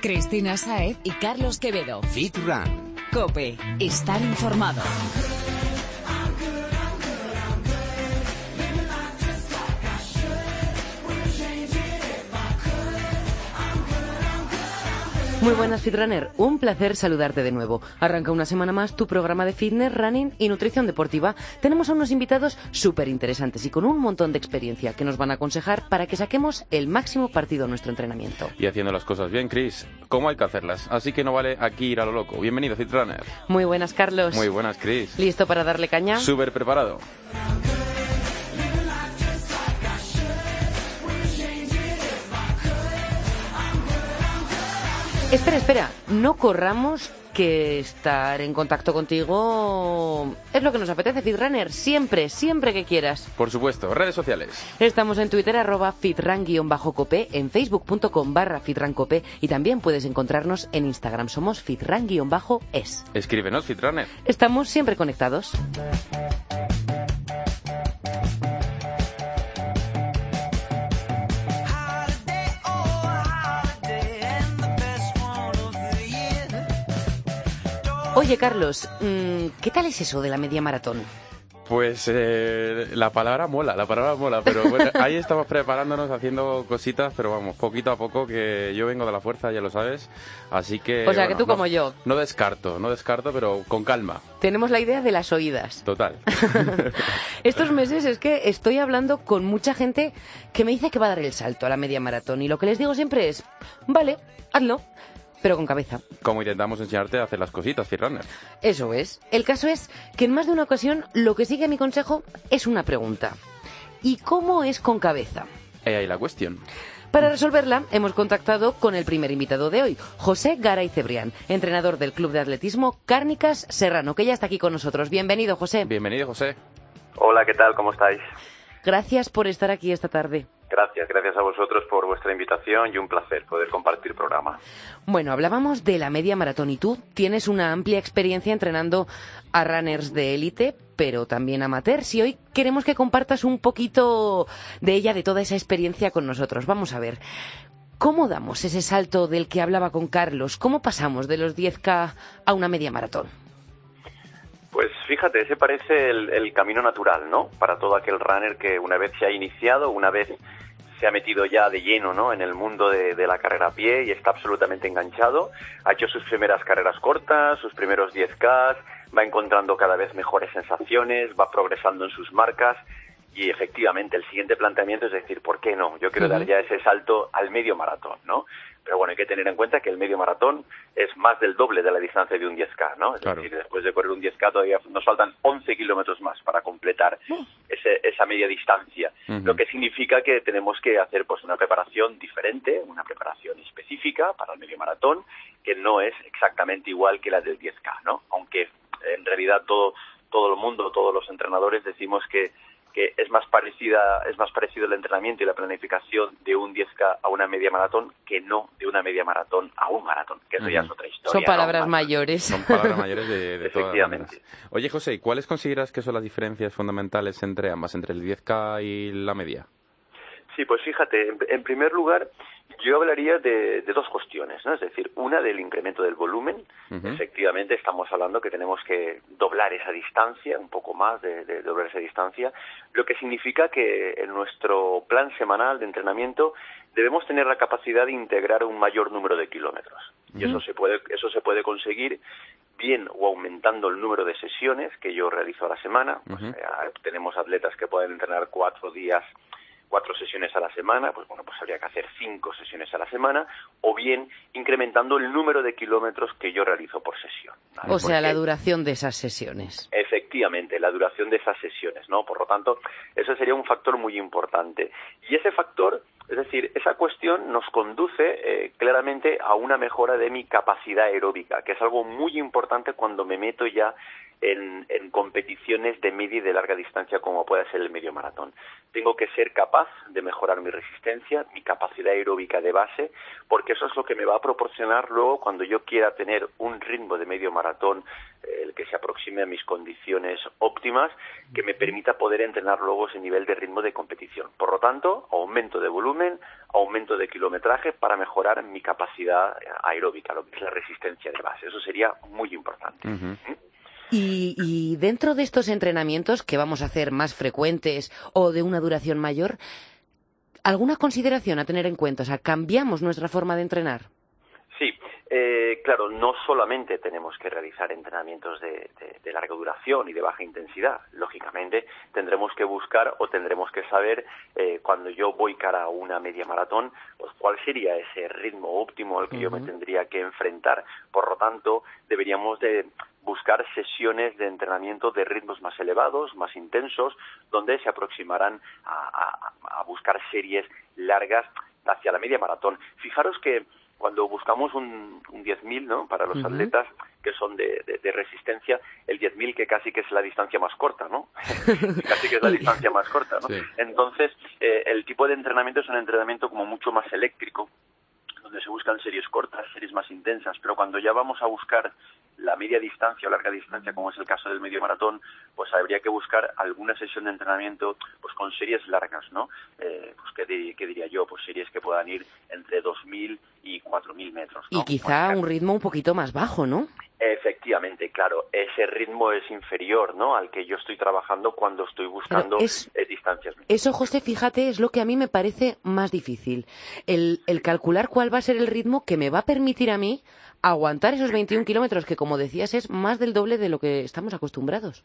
Cristina Saez y Carlos Quevedo. Fit Run. Cope. Estar informado. Muy buenas Fitrunner, un placer saludarte de nuevo. Arranca una semana más tu programa de fitness, running y nutrición deportiva. Tenemos a unos invitados súper interesantes y con un montón de experiencia que nos van a aconsejar para que saquemos el máximo partido a nuestro entrenamiento. Y haciendo las cosas bien, Chris, ¿cómo hay que hacerlas? Así que no vale aquí ir a lo loco. Bienvenido, Fitrunner. Muy buenas, Carlos. Muy buenas, Chris. ¿Listo para darle caña? Súper preparado. Espera, espera, no corramos que estar en contacto contigo es lo que nos apetece, Fitrunner, siempre, siempre que quieras. Por supuesto, redes sociales. Estamos en Twitter, arroba fitran-cope, en facebook.com barra fitrancope y también puedes encontrarnos en Instagram, somos fitran-es. Escríbenos, Fitrunner. Estamos siempre conectados. Oye, Carlos, mm, ¿qué tal es eso de la media maratón? Pues eh, la palabra mola, la palabra mola, pero bueno, ahí estamos preparándonos, haciendo cositas, pero vamos, poquito a poco, que yo vengo de la fuerza, ya lo sabes, así que... O sea, que bueno, tú no- como yo. No descarto, no descarto, pero con calma, Tenemos la idea de las oídas. total. Estos meses es que estoy hablando con mucha gente que me dice que va a dar el salto a la media maratón y lo que les digo siempre es, vale, hazlo, pero con cabeza. Como intentamos enseñarte a hacer las cositas, Fitrunner. Eso es. El caso es que en más de una ocasión lo que sigue mi consejo es una pregunta. ¿Y cómo es con cabeza? He ahí la cuestión. Para resolverla, hemos contactado con el primer invitado de hoy, José Garay Cebrián, entrenador del Club de Atletismo Cárnicas Serrano, que ya está aquí con nosotros. Bienvenido, José. Bienvenido, José. Hola, ¿qué tal? ¿Cómo estáis? Gracias por estar aquí esta tarde. Gracias, gracias a vosotros por vuestra invitación y un placer poder compartir programa. Bueno, hablábamos de la media maratón y tú tienes una amplia experiencia entrenando a runners de élite, pero también amateurs. Y hoy queremos que compartas un poquito de ella, de toda esa experiencia con nosotros. Vamos a ver, ¿cómo damos ese salto del que hablaba con Carlos? ¿Cómo pasamos de los 10K a una media maratón? Pues fíjate, ese parece el, el camino natural, ¿no? Para todo aquel runner que una vez se ha iniciado, una vez se ha metido ya de lleno, ¿no? En el mundo de, de la carrera a pie y está absolutamente enganchado, ha hecho sus primeras carreras cortas, sus primeros 10K, va encontrando cada vez mejores sensaciones, va progresando en sus marcas y efectivamente el siguiente planteamiento es decir, ¿por qué no? Yo quiero dar ya ese salto al medio maratón, ¿no? Pero bueno, hay que tener en cuenta que el medio maratón es más del doble de la distancia de un 10K, ¿no? Es Claro. decir, después de correr un 10K todavía nos faltan 11 kilómetros más para completar ese- esa media distancia. Lo que significa que tenemos que hacer pues una preparación diferente, una preparación específica para el medio maratón, que no es exactamente igual que la del 10K, ¿no? Aunque en realidad todo, todo el mundo, todos los entrenadores decimos que que es más parecida es más parecido el entrenamiento y la planificación de un 10K a una media maratón que no de una media maratón a un maratón, que eso ya es otra historia. Son palabras mayores. Son palabras mayores de, Efectivamente. Oye, José, ¿y ¿cuáles consideras que son las diferencias fundamentales entre ambas, entre el 10K y la media? Sí, pues fíjate, en, primer lugar, yo hablaría de, de dos cuestiones, ¿no? Es decir, una del incremento del volumen. Efectivamente, estamos hablando que tenemos que doblar esa distancia, un poco más de, de doblar esa distancia, lo que significa que en nuestro plan semanal de entrenamiento debemos tener la capacidad de integrar un mayor número de kilómetros. Y eso se puede, eso se puede conseguir bien o aumentando el número de sesiones que yo realizo a la semana. Pues, eh, tenemos atletas que pueden entrenar cuatro días cuatro sesiones a la semana, pues bueno, pues habría que hacer cinco sesiones a la semana, o bien incrementando el número de kilómetros que yo realizo por sesión. ¿vale? O sea, la duración de esas sesiones. Efectivamente, la duración de esas sesiones, ¿no? Por lo tanto, eso sería un factor muy importante. Y ese factor, es decir, esa cuestión nos conduce eh, claramente a una mejora de mi capacidad aeróbica, que es algo muy importante cuando me meto ya en, en competiciones de media y de larga distancia como puede ser el medio maratón. Tengo que ser capaz de mejorar mi resistencia, mi capacidad aeróbica de base, porque eso es lo que me va a proporcionar luego cuando yo quiera tener un ritmo de medio maratón eh, el que se aproxime a mis condiciones óptimas, que me permita poder entrenar luego ese nivel de ritmo de competición. Por lo tanto, aumento de volumen, aumento de kilometraje para mejorar mi capacidad aeróbica, lo que es la resistencia de base. Eso sería muy importante. Y, y, dentro de estos entrenamientos que vamos a hacer más frecuentes o de una duración mayor, ¿alguna consideración a tener en cuenta? O sea, ¿cambiamos nuestra forma de entrenar? Eh, claro, no solamente tenemos que realizar entrenamientos de, larga duración y de baja intensidad. Lógicamente, tendremos que buscar o tendremos que saber eh, cuando yo voy cara a una media maratón, pues cuál sería ese ritmo óptimo al que yo me tendría que enfrentar. Por lo tanto, deberíamos de buscar sesiones de entrenamiento de ritmos más elevados, más intensos, donde se aproximarán a, a buscar series largas hacia la media maratón. Fijaros que cuando buscamos un, un 10.000 ¿no? para los atletas que son de, de, resistencia, el 10.000 que casi que es la distancia más corta, ¿no? casi que es la distancia más corta, ¿no? Entonces, eh, el tipo de entrenamiento es un entrenamiento como mucho más eléctrico, donde se buscan series cortas, series más intensas, pero cuando ya vamos a buscar la media distancia o larga distancia, como es el caso del medio maratón, pues habría que buscar alguna sesión de entrenamiento pues con series largas, ¿no? Eh, pues ¿qué, diría yo? Pues series que puedan ir entre 2.000 y 4.000 metros. Y quizá un ritmo un poquito más bajo, ¿no? Efectivamente, claro, ese ritmo es inferior, ¿no? Al que yo estoy trabajando cuando estoy buscando eh, distancias. Eso, José, fíjate, es lo que a mí me parece más difícil. El, el calcular cuál va a ser el ritmo que me va a permitir a mí aguantar esos 21 kilómetros, que como decías es más del doble de lo que estamos acostumbrados.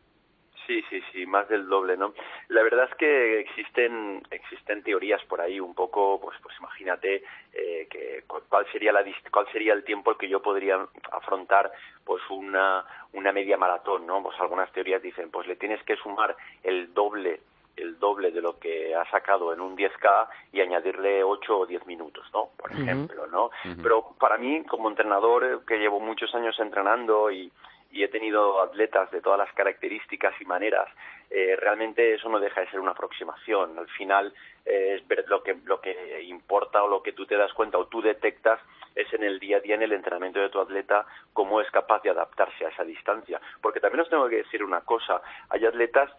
Sí, sí, sí, más del doble, ¿no? La verdad es que existen existen teorías por ahí un poco, pues pues imagínate eh, que cuál sería la cuál sería el tiempo que yo podría afrontar pues una una media maratón, ¿no? Pues algunas teorías dicen, pues le tienes que sumar el doble el doble de lo que ha sacado en un 10K y añadirle 8 o 10 minutos, ¿no? Por ejemplo, ¿no? Pero para mí, como entrenador eh, que llevo muchos años entrenando y, y he tenido atletas de todas las características y maneras, eh, realmente eso no deja de ser una aproximación. Al final eh, es ver lo que, lo que importa o lo que tú te das cuenta o tú detectas es en el día a día, en el entrenamiento de tu atleta, cómo es capaz de adaptarse a esa distancia. Porque también os tengo que decir una cosa, hay atletas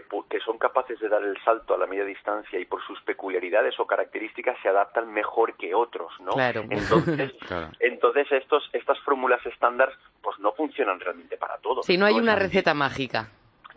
que, que, son capaces de dar el salto a la media distancia y por sus peculiaridades o características se adaptan mejor que otros, ¿no? Claro. Entonces, entonces estos, estas fórmulas estándar pues no funcionan realmente para todos. Si no hay una receta mágica.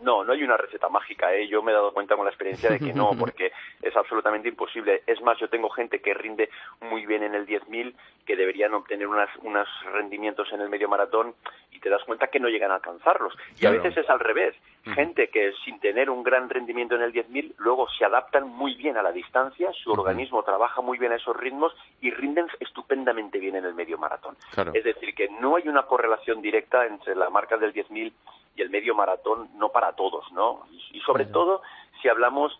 No, no hay una receta mágica. ¿eh? Yo me he dado cuenta con la experiencia de que no, porque es absolutamente imposible. Es más, yo tengo gente que rinde muy bien en el 10.000, que deberían obtener unas, unos rendimientos en el medio maratón y te das cuenta que no llegan a alcanzarlos. Y a veces es al revés. Gente que sin tener un gran rendimiento en el 10.000, luego se adaptan muy bien a la distancia, su organismo trabaja muy bien a esos ritmos y rinden estupendamente bien en el medio maratón. Es decir, que no hay una correlación directa entre la marca del 10.000 y el medio maratón no para todos, ¿no? Y, sobre todo si hablamos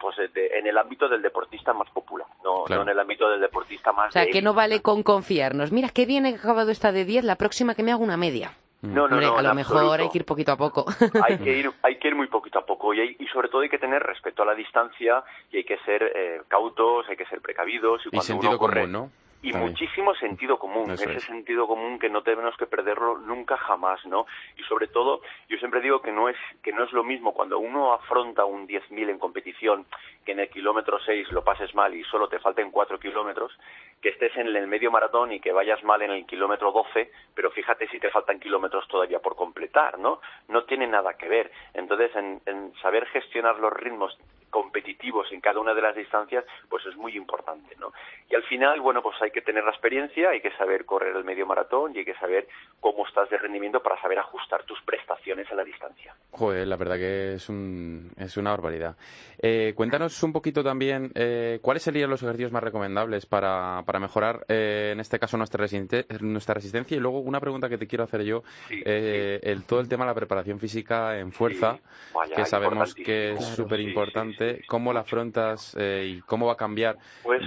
pues en el ámbito del deportista más popular, no, en el ámbito del deportista más... O sea, que no vale con confiarnos. Mira, qué bien he acabado esta de 10, la próxima que me hago una media. No, no, no, a lo mejor hay que ir poquito a poco. Hay que ir, hay que ir muy poquito a poco y, y sobre todo hay que tener respeto a la distancia y hay que ser eh, cautos, hay que ser precavidos y cuando sentido uno corre, común, ¿no? Y muchísimo sentido común, ese sentido común que no tenemos que perderlo nunca jamás, ¿no? Y sobre todo, yo siempre digo que no es que no es lo mismo cuando uno afronta un 10.000 en competición, que en el kilómetro 6 lo pases mal y solo te falten 4 kilómetros, que estés en el medio maratón y que vayas mal en el kilómetro 12, pero fíjate si te faltan kilómetros todavía por completar, ¿no? No tiene nada que ver. Entonces, en, en saber gestionar los ritmos competitivos en cada una de las distancias, pues es muy importante, ¿no? Y al final, bueno, pues hay que tener la experiencia, hay que saber correr el medio maratón y hay que saber cómo estás de rendimiento para saber ajustar tus prestaciones a la distancia. Joder, la verdad que es, un, es una barbaridad. Eh, cuéntanos un poquito también eh, cuáles serían los ejercicios más recomendables para, para mejorar, eh, en este caso, nuestra, nuestra resistencia. Y luego una pregunta que te quiero hacer yo, El, todo el tema de la preparación física en fuerza, que sabemos que es súper importante. ¿Cómo la afrontas y cómo va a cambiar? Pues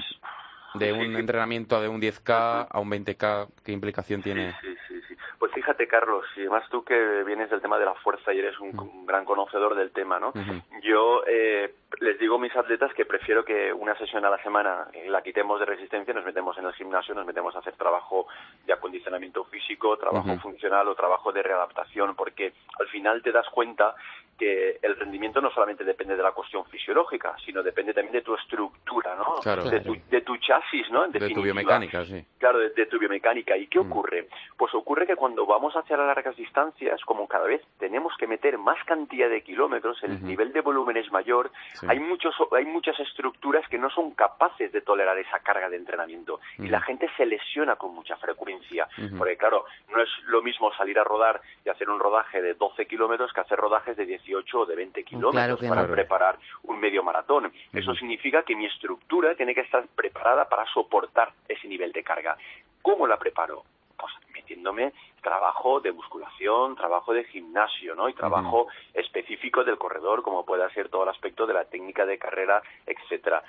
de un entrenamiento de un 10K a un 20K, ¿qué implicación tiene? Sí, sí, sí. Pues fíjate, Carlos, y más tú que vienes del tema de la fuerza y eres un, gran conocedor del tema, ¿no? Yo eh, les digo a mis atletas que prefiero que una sesión a la semana eh, la quitemos de resistencia, nos metemos en el gimnasio, nos metemos a hacer trabajo de acondicionamiento físico, trabajo funcional o trabajo de readaptación, porque al final te das cuenta que el rendimiento no solamente depende de la cuestión fisiológica, sino depende también de tu estructura, ¿no? de, tu, tu chasis, ¿no? En de tu biomecánica, sí. Claro, de, tu biomecánica. ¿Y qué mm. ocurre? Pues ocurre que cuando vamos hacia las largas distancias, como cada vez tenemos que meter más cantidad de kilómetros, el nivel de volumen es mayor, hay, muchos, hay muchas estructuras que no son capaces de tolerar esa carga de entrenamiento y la gente se lesiona con mucha frecuencia. Porque, claro, no es lo mismo salir a rodar y hacer un rodaje de 12 kilómetros que hacer rodajes de 18 o de 20 kilómetros para preparar un medio maratón. Eso significa que mi estructura tiene que estar preparada para soportar ese nivel de carga. ¿Cómo la preparo? Pues metiéndome trabajo de musculación, trabajo de gimnasio, ¿no? Y trabajo específico del corredor, como pueda ser todo el aspecto de la técnica de carrera, etcétera.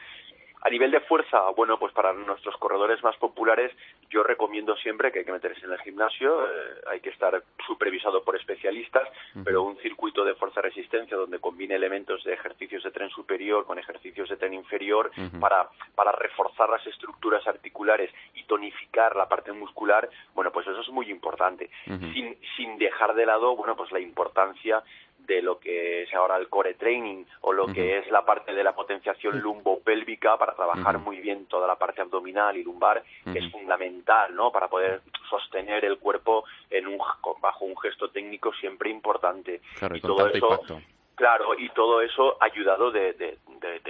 A nivel de fuerza, bueno, pues para nuestros corredores más populares, yo recomiendo siempre que hay que meterse en el gimnasio, eh, hay que estar supervisado por especialistas, pero un circuito de fuerza-resistencia donde combine elementos de ejercicios de tren superior con ejercicios de tren inferior para, para reforzar las estructuras articulares y tonificar la parte muscular, bueno, pues eso es muy importante. sin, sin dejar de lado, bueno, pues la importancia de lo que ahora el core training o lo que es la parte de la potenciación lumbopélvica para trabajar muy bien toda la parte abdominal y lumbar, que es fundamental, ¿no? Para poder sostener el cuerpo en un, bajo un gesto técnico siempre importante. y, todo eso, Claro, y todo eso ayudado de, de,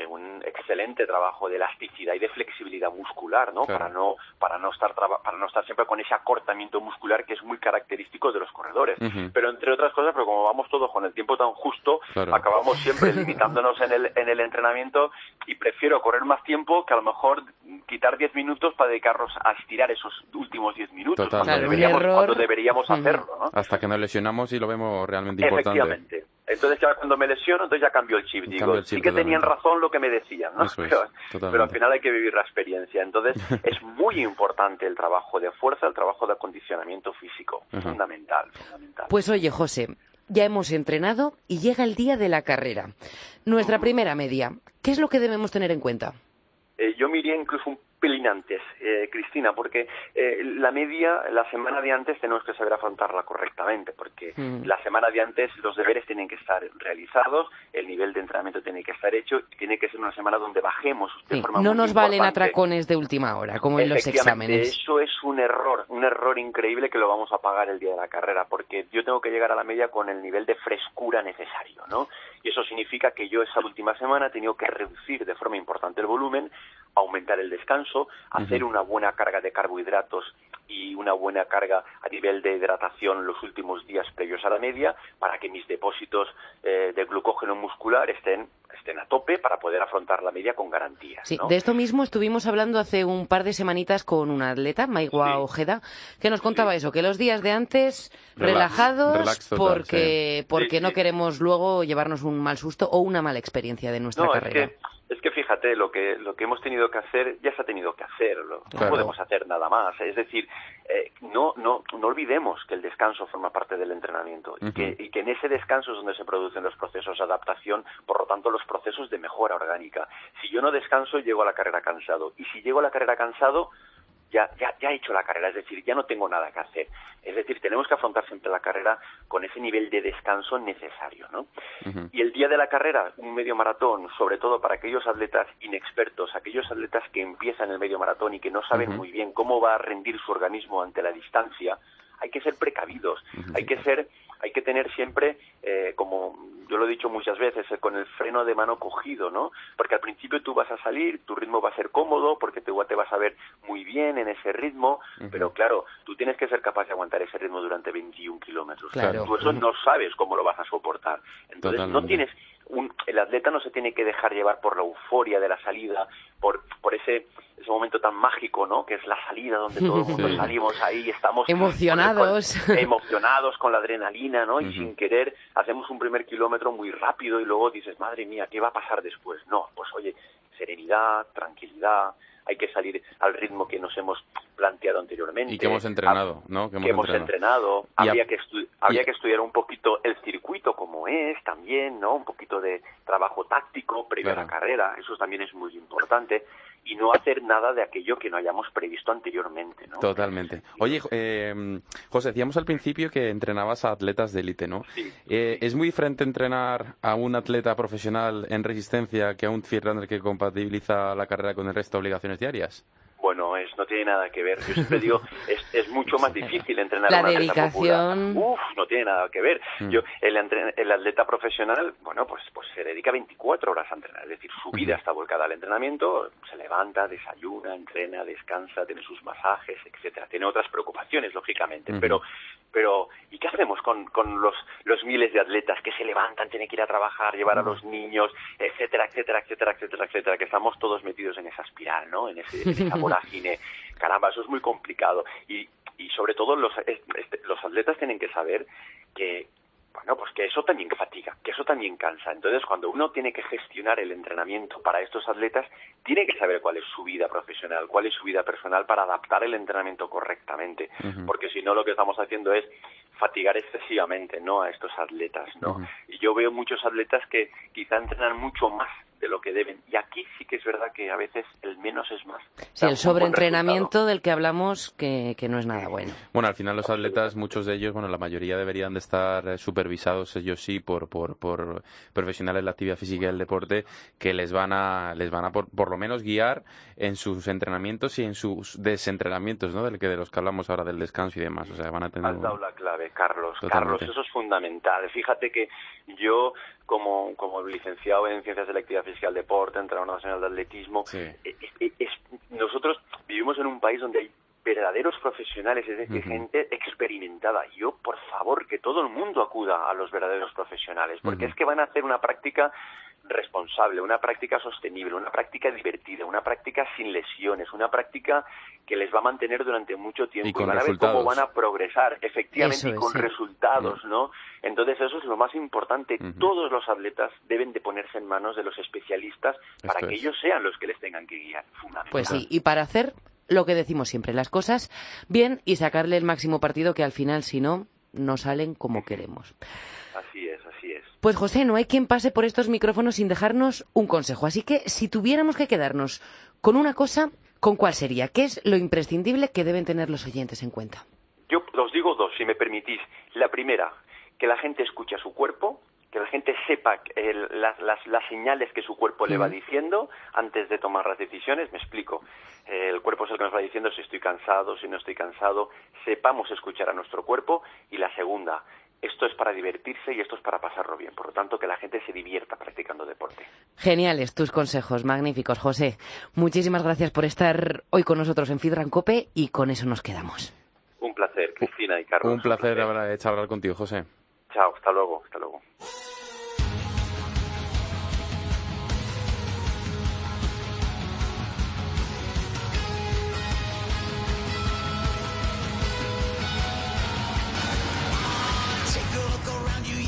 un excelente trabajo de elasticidad y de flexibilidad muscular, ¿no? Para no para no estar para no estar siempre con ese acortamiento muscular que es muy característico de los corredores. Pero entre otras cosas, pero como vamos todos con el tiempo tan justo, acabamos siempre limitándonos en el en el entrenamiento y prefiero correr más tiempo que a lo mejor quitar 10 minutos para dedicarnos a estirar esos últimos 10 minutos cuando, deberíamos, cuando, deberíamos, hacerlo, ¿no? Hasta que nos lesionamos y lo vemos realmente importante. Efectivamente. Entonces ya cuando me lesiono, entonces ya cambio el chip. Digo, sí que tenían razón lo que me decían, ¿no? pero, al final hay que vivir la experiencia. Entonces es muy importante el trabajo de fuerza, el trabajo de acondicionamiento físico. Fundamental, fundamental. Pues oye, José, ya hemos entrenado y llega el día de la carrera. Nuestra primera media, ¿qué es lo que debemos tener en cuenta? Eh, yo me incluso un pelín antes, eh, Cristina, porque eh, la media, la semana de antes tenemos que saber afrontarla correctamente, porque mm. la semana de antes los deberes tienen que estar realizados, el nivel de entrenamiento tiene que estar hecho, y tiene que ser una semana donde bajemos. no nos valen atracones de última hora, como en los exámenes. Eso es un error, un error increíble que lo vamos a pagar el día de la carrera, porque yo tengo que llegar a la media con el nivel de frescura necesario, ¿no? Y eso significa que yo esa última semana he tenido que reducir de forma importante el volumen, aumentar el descanso, hacer una buena carga de carbohidratos y una buena carga a nivel de hidratación los últimos días previos a la media para que mis depósitos eh, de glucógeno muscular estén estén a tope para poder afrontar la media con garantías. Sí, de esto mismo estuvimos hablando hace un par de semanitas con una atleta, Maigua Ojeda, que nos contaba eso, que los días de antes relajados porque, porque no queremos luego llevarnos un mal susto o una mala experiencia de nuestra carrera. Es que fíjate, lo que, lo que hemos tenido que hacer ya se ha tenido que hacer, no podemos hacer nada más. Es decir, eh, no, no, no olvidemos que el descanso forma parte del entrenamiento y, que, y que en ese descanso es donde se producen los procesos de adaptación, por lo tanto los procesos de mejora orgánica. Si yo no descanso, llego a la carrera cansado. Y si llego a la carrera cansado, ya, ya, ya he hecho la carrera, es decir, ya no tengo nada que hacer. Es decir, tenemos que afrontar siempre la carrera con ese nivel de descanso necesario, ¿no? Y el día de la carrera, un medio maratón, sobre todo para aquellos atletas inexpertos, aquellos atletas que empiezan el medio maratón y que no saben muy bien cómo va a rendir su organismo ante la distancia, hay que ser precavidos, hay que ser, hay que tener siempre, eh, como yo lo he dicho muchas veces, eh, con el freno de mano cogido, ¿no? Porque al principio tú vas a salir, tu ritmo va a ser cómodo, porque te, te vas a ver muy bien en ese ritmo, pero claro, tú tienes que ser capaz de aguantar ese ritmo durante 21 kilómetros. Claro. Tú eso no sabes cómo lo vas a soportar. Entonces no tienes el atleta no se tiene que dejar llevar por la euforia de la salida, por, por ese, ese momento tan mágico, ¿no? Que es la salida donde todo el mundo salimos ahí, estamos emocionados, emocionados con la adrenalina, ¿no? Y sin querer hacemos un primer kilómetro muy rápido y luego dices, madre mía, ¿qué va a pasar después? No, pues oye, serenidad, tranquilidad, hay que salir al ritmo que nos hemos planteado anteriormente. Y que hemos entrenado, ¿no? Que hemos, entrenado. Había, que había que estudiar un poquito el circuito como es también, ¿no? Un poquito de trabajo táctico previo a la carrera, eso también es muy importante. Y no hacer nada de aquello que no hayamos previsto anteriormente. ¿no? Totalmente. Oye, eh, José, decíamos al principio que entrenabas a atletas de élite, ¿no? Sí. Eh, ¿Es muy diferente entrenar a un atleta profesional en resistencia que a un runner que compatibiliza la carrera con el resto de obligaciones diarias? Bueno, es, no tiene nada que ver. Yo siempre digo, es, es mucho más difícil entrenar La a un atleta dedicación. popular. Uf, no tiene nada que ver. Mm. Yo, el, el atleta profesional, bueno, pues, pues se dedica 24 horas a entrenar. Es decir, su vida está volcada al entrenamiento, se levanta, desayuna, entrena, descansa, tiene sus masajes, etcétera. Tiene otras preocupaciones, lógicamente. Pero, pero, ¿y qué hacemos con, con los, los miles de atletas que se levantan, tienen que ir a trabajar, llevar a los niños, etcétera, etcétera, etcétera, etcétera, etcétera, que estamos todos metidos en esa espiral, ¿no? En, ese, en esa vorágine. Caramba, eso es muy complicado. Y, y sobre todo los, este, los atletas tienen que saber que, bueno, pues que eso también fatiga, que eso también cansa. Entonces, cuando uno tiene que gestionar el entrenamiento para estos atletas, tiene que saber cuál es su vida profesional, cuál es su vida personal para adaptar el entrenamiento correctamente. Porque si no, lo que estamos haciendo es fatigar excesivamente no a estos atletas, ¿no? Y yo veo muchos atletas que quizá entrenan mucho más de lo que deben. Y aquí sí que es verdad que a veces el menos es más. Sí, el sobreentrenamiento del que hablamos que, que no es nada bueno. Bueno, al final los atletas, muchos de ellos, bueno, la mayoría deberían de estar eh, supervisados, ellos sí, por, por, por profesionales de la actividad física y el deporte que les van a, les van a por, por lo menos guiar en sus entrenamientos y en sus desentrenamientos, ¿no? Del que de los que hablamos ahora del descanso y demás. O sea, van a tener. Has dado la clave, Carlos. Totalmente. Carlos, eso es fundamental. Fíjate que yo, como, como licenciado en Ciencias de la Actividad Física y el Deporte, entrenador nacional de atletismo, Sí. eh, eh, es- nosotros vivimos en un país donde hay verdaderos profesionales, es decir, gente experimentada. Yo, por favor, que todo el mundo acuda a los verdaderos profesionales, porque es que van a hacer una práctica responsable, una práctica sostenible, una práctica divertida, una práctica sin lesiones, una práctica que les va a mantener durante mucho tiempo Y con van a ver resultados. cómo van a progresar, efectivamente, y con sí. resultados, ¿no? Entonces eso es lo más importante. Todos los atletas deben de ponerse en manos de los especialistas para Esto que es. ellos sean los que les tengan que guiar. Fundamental. Pues sí, y para hacer lo que decimos siempre, las cosas bien y sacarle el máximo partido que al final, si no, no salen como queremos. Así es, así es. Pues José, no hay quien pase por estos micrófonos sin dejarnos un consejo. Así que si tuviéramos que quedarnos con una cosa, ¿con cuál sería? ¿Qué es lo imprescindible que deben tener los oyentes en cuenta? Yo os digo dos, si me permitís. La primera, que la gente escuche a su cuerpo, que la gente sepa el- las, las- las señales que su cuerpo le va diciendo antes de tomar las decisiones. Me explico. Eh, el cuerpo es el que nos va diciendo si estoy cansado, si no estoy cansado. Sepamos escuchar a nuestro cuerpo. Y la segunda, esto es para divertirse y esto es para pasarlo bien. Por lo tanto, que la gente se divierta practicando deporte. Geniales tus consejos, magníficos, José. Muchísimas gracias por estar hoy con nosotros en Fidran Cope y con eso nos quedamos. Un placer, Cristina y Carlos. Un placer haber hecho hablar contigo, José. Chao, hasta luego, hasta luego.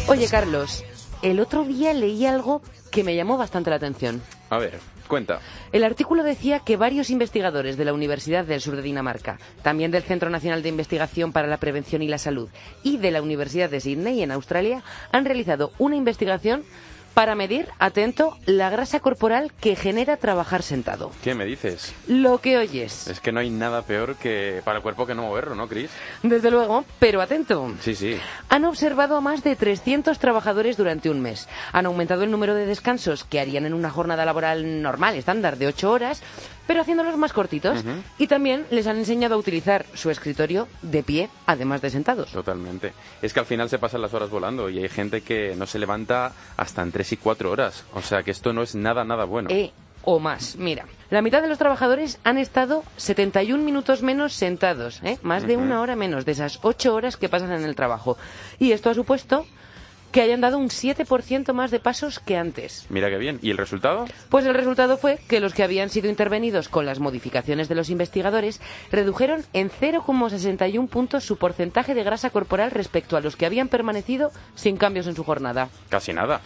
Oye, Carlos, el otro día leí algo que me llamó bastante la atención. A ver, cuenta. El artículo decía que varios investigadores de la Universidad del Sur de Dinamarca, también del Centro Nacional de Investigación para la Prevención y la Salud y de la Universidad de Sydney en Australia han realizado una investigación para medir, atento, la grasa corporal que genera trabajar sentado. ¿Qué me dices? Lo que oyes. Es que no hay nada peor que para el cuerpo que no moverlo, ¿no, Chris? Desde luego, pero atento. Sí, sí. Han observado a más de 300 trabajadores durante un mes. Han aumentado el número de descansos que harían en una jornada laboral normal, estándar, de 8 horas, pero haciéndolos más cortitos. Y también les han enseñado a utilizar su escritorio de pie, además de sentados. Totalmente. Es que al final se pasan las horas volando y hay gente que no se levanta hasta en tres y cuatro horas. O sea que esto no es nada, nada bueno. E o más. Mira, la mitad de los trabajadores han estado 71 minutos menos sentados, ¿eh? más de una hora menos de esas 8 horas que pasan en el trabajo. Y esto ha supuesto que hayan dado un 7% más de pasos que antes. Mira qué bien. ¿Y el resultado? Pues el resultado fue que los que habían sido intervenidos con las modificaciones de los investigadores redujeron en 0,61 puntos su porcentaje de grasa corporal respecto a los que habían permanecido sin cambios en su jornada. Casi nada.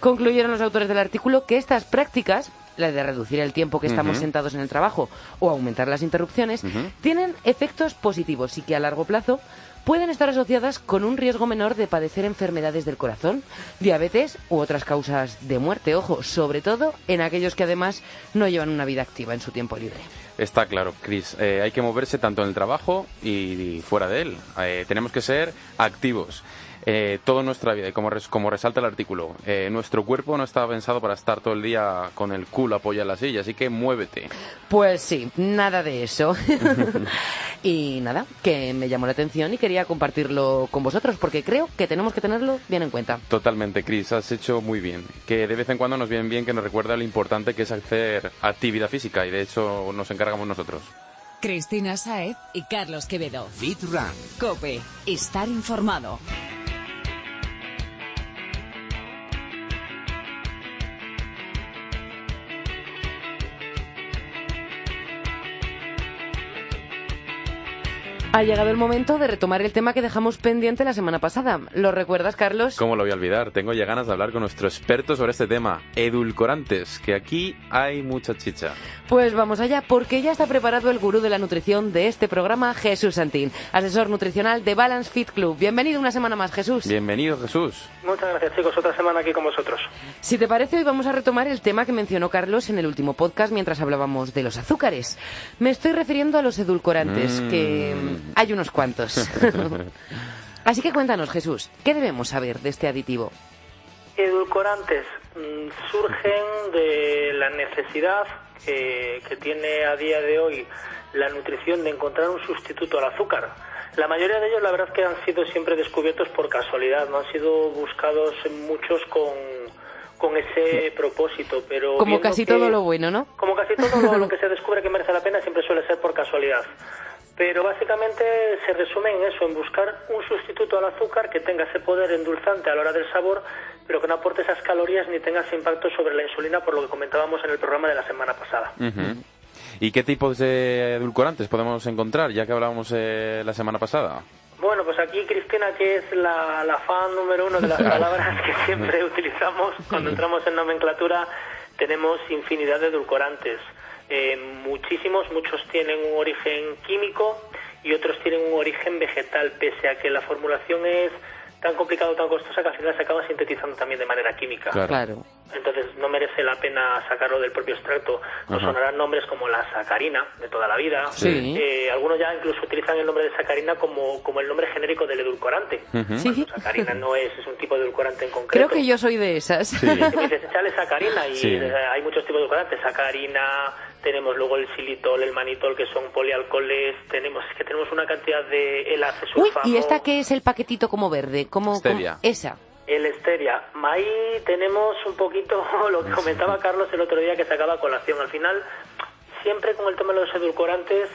Concluyeron los autores del artículo que estas prácticas la de reducir el tiempo que estamos sentados en el trabajo o aumentar las interrupciones, tienen efectos positivos y que a largo plazo pueden estar asociadas con un riesgo menor de padecer enfermedades del corazón, diabetes u otras causas de muerte. Ojo, sobre todo en aquellos que además no llevan una vida activa en su tiempo libre. Está claro, Chris. Eh, hay que moverse tanto en el trabajo y, fuera de él. Eh, tenemos que ser activos eh, toda nuestra vida. Y como, como resalta el artículo, eh, nuestro cuerpo no está pensado para estar todo el día con el culo apoyado en la silla, así que muévete. Pues sí, nada de eso. y nada, que me llamó la atención y quería compartirlo con vosotros, porque creo que tenemos que tenerlo bien en cuenta. Totalmente, Cris, has hecho muy bien. Que de vez en cuando nos viene bien que nos recuerda lo importante que es hacer actividad física, y de hecho nos encargamos nosotros. Cristina Saez y Carlos Quevedo. Fit Run. Cope. Estar informado. Ha llegado el momento de retomar el tema que dejamos pendiente la semana pasada. ¿Lo recuerdas, Carlos? ¿Cómo lo voy a olvidar? Tengo ya ganas de hablar con nuestro experto sobre este tema, edulcorantes, que aquí hay mucha chicha. Pues vamos allá, porque ya está preparado el gurú de la nutrición de este programa, Jesús Santín, asesor nutricional de Balance Fit Club. Bienvenido una semana más, Jesús. Bienvenido, Jesús. Muchas gracias, chicos. Otra semana aquí con vosotros. Si te parece, hoy vamos a retomar el tema que mencionó Carlos en el último podcast mientras hablábamos de los azúcares. Me estoy refiriendo a los edulcorantes, Mm. que hay unos cuantos. Así que cuéntanos, Jesús, ¿qué debemos saber de este aditivo? Edulcorantes mm, surgen de la necesidad que, que tiene a día de hoy la nutrición de encontrar un sustituto al azúcar. La mayoría de ellos, la verdad, que han sido siempre descubiertos por casualidad, no han sido buscados muchos con, con ese propósito, pero Como casi que- todo lo bueno, ¿no? Como casi todo lo, lo que se descubre que merece la pena siempre suele ser por casualidad. Pero básicamente se resume en eso, en buscar un sustituto al azúcar que tenga ese poder endulzante a la hora del sabor, pero que no aporte esas calorías ni tenga ese impacto sobre la insulina, por lo que comentábamos en el programa de la semana pasada. ¿Y qué tipos de edulcorantes podemos encontrar, ya que hablábamos eh, la semana pasada? Bueno, pues aquí Cristina, que es la, la fan número uno de las palabras que siempre utilizamos cuando entramos en nomenclatura, tenemos infinidad de edulcorantes. Eh, muchísimos, muchos tienen un origen químico y otros tienen un origen vegetal, pese a que la formulación es tan complicada o tan costosa que al final se acaba sintetizando también de manera química. Claro. Entonces no merece la pena sacarlo del propio extracto. Nos Ajá. sonarán nombres como la sacarina de toda la vida. Sí. Eh, algunos ya incluso utilizan el nombre de sacarina como, como el nombre genérico del edulcorante. Sí, Sacarina no es, es un tipo de edulcorante en concreto. creo que yo soy de esas. Si me dices, sacarina y Sí. eh, hay muchos tipos de edulcorantes. Sacarina, tenemos luego el xilitol, el manitol, que son polialcoholes. Tenemos, es que tenemos una cantidad de el Uy. ¿y esta qué es el paquetito como verde? ¿Cómo, Stevia. cómo- Esa. El Esteria. Ahí tenemos un poquito lo que comentaba Carlos el otro día que sacaba colación. Al final, siempre con el tema de los edulcorantes,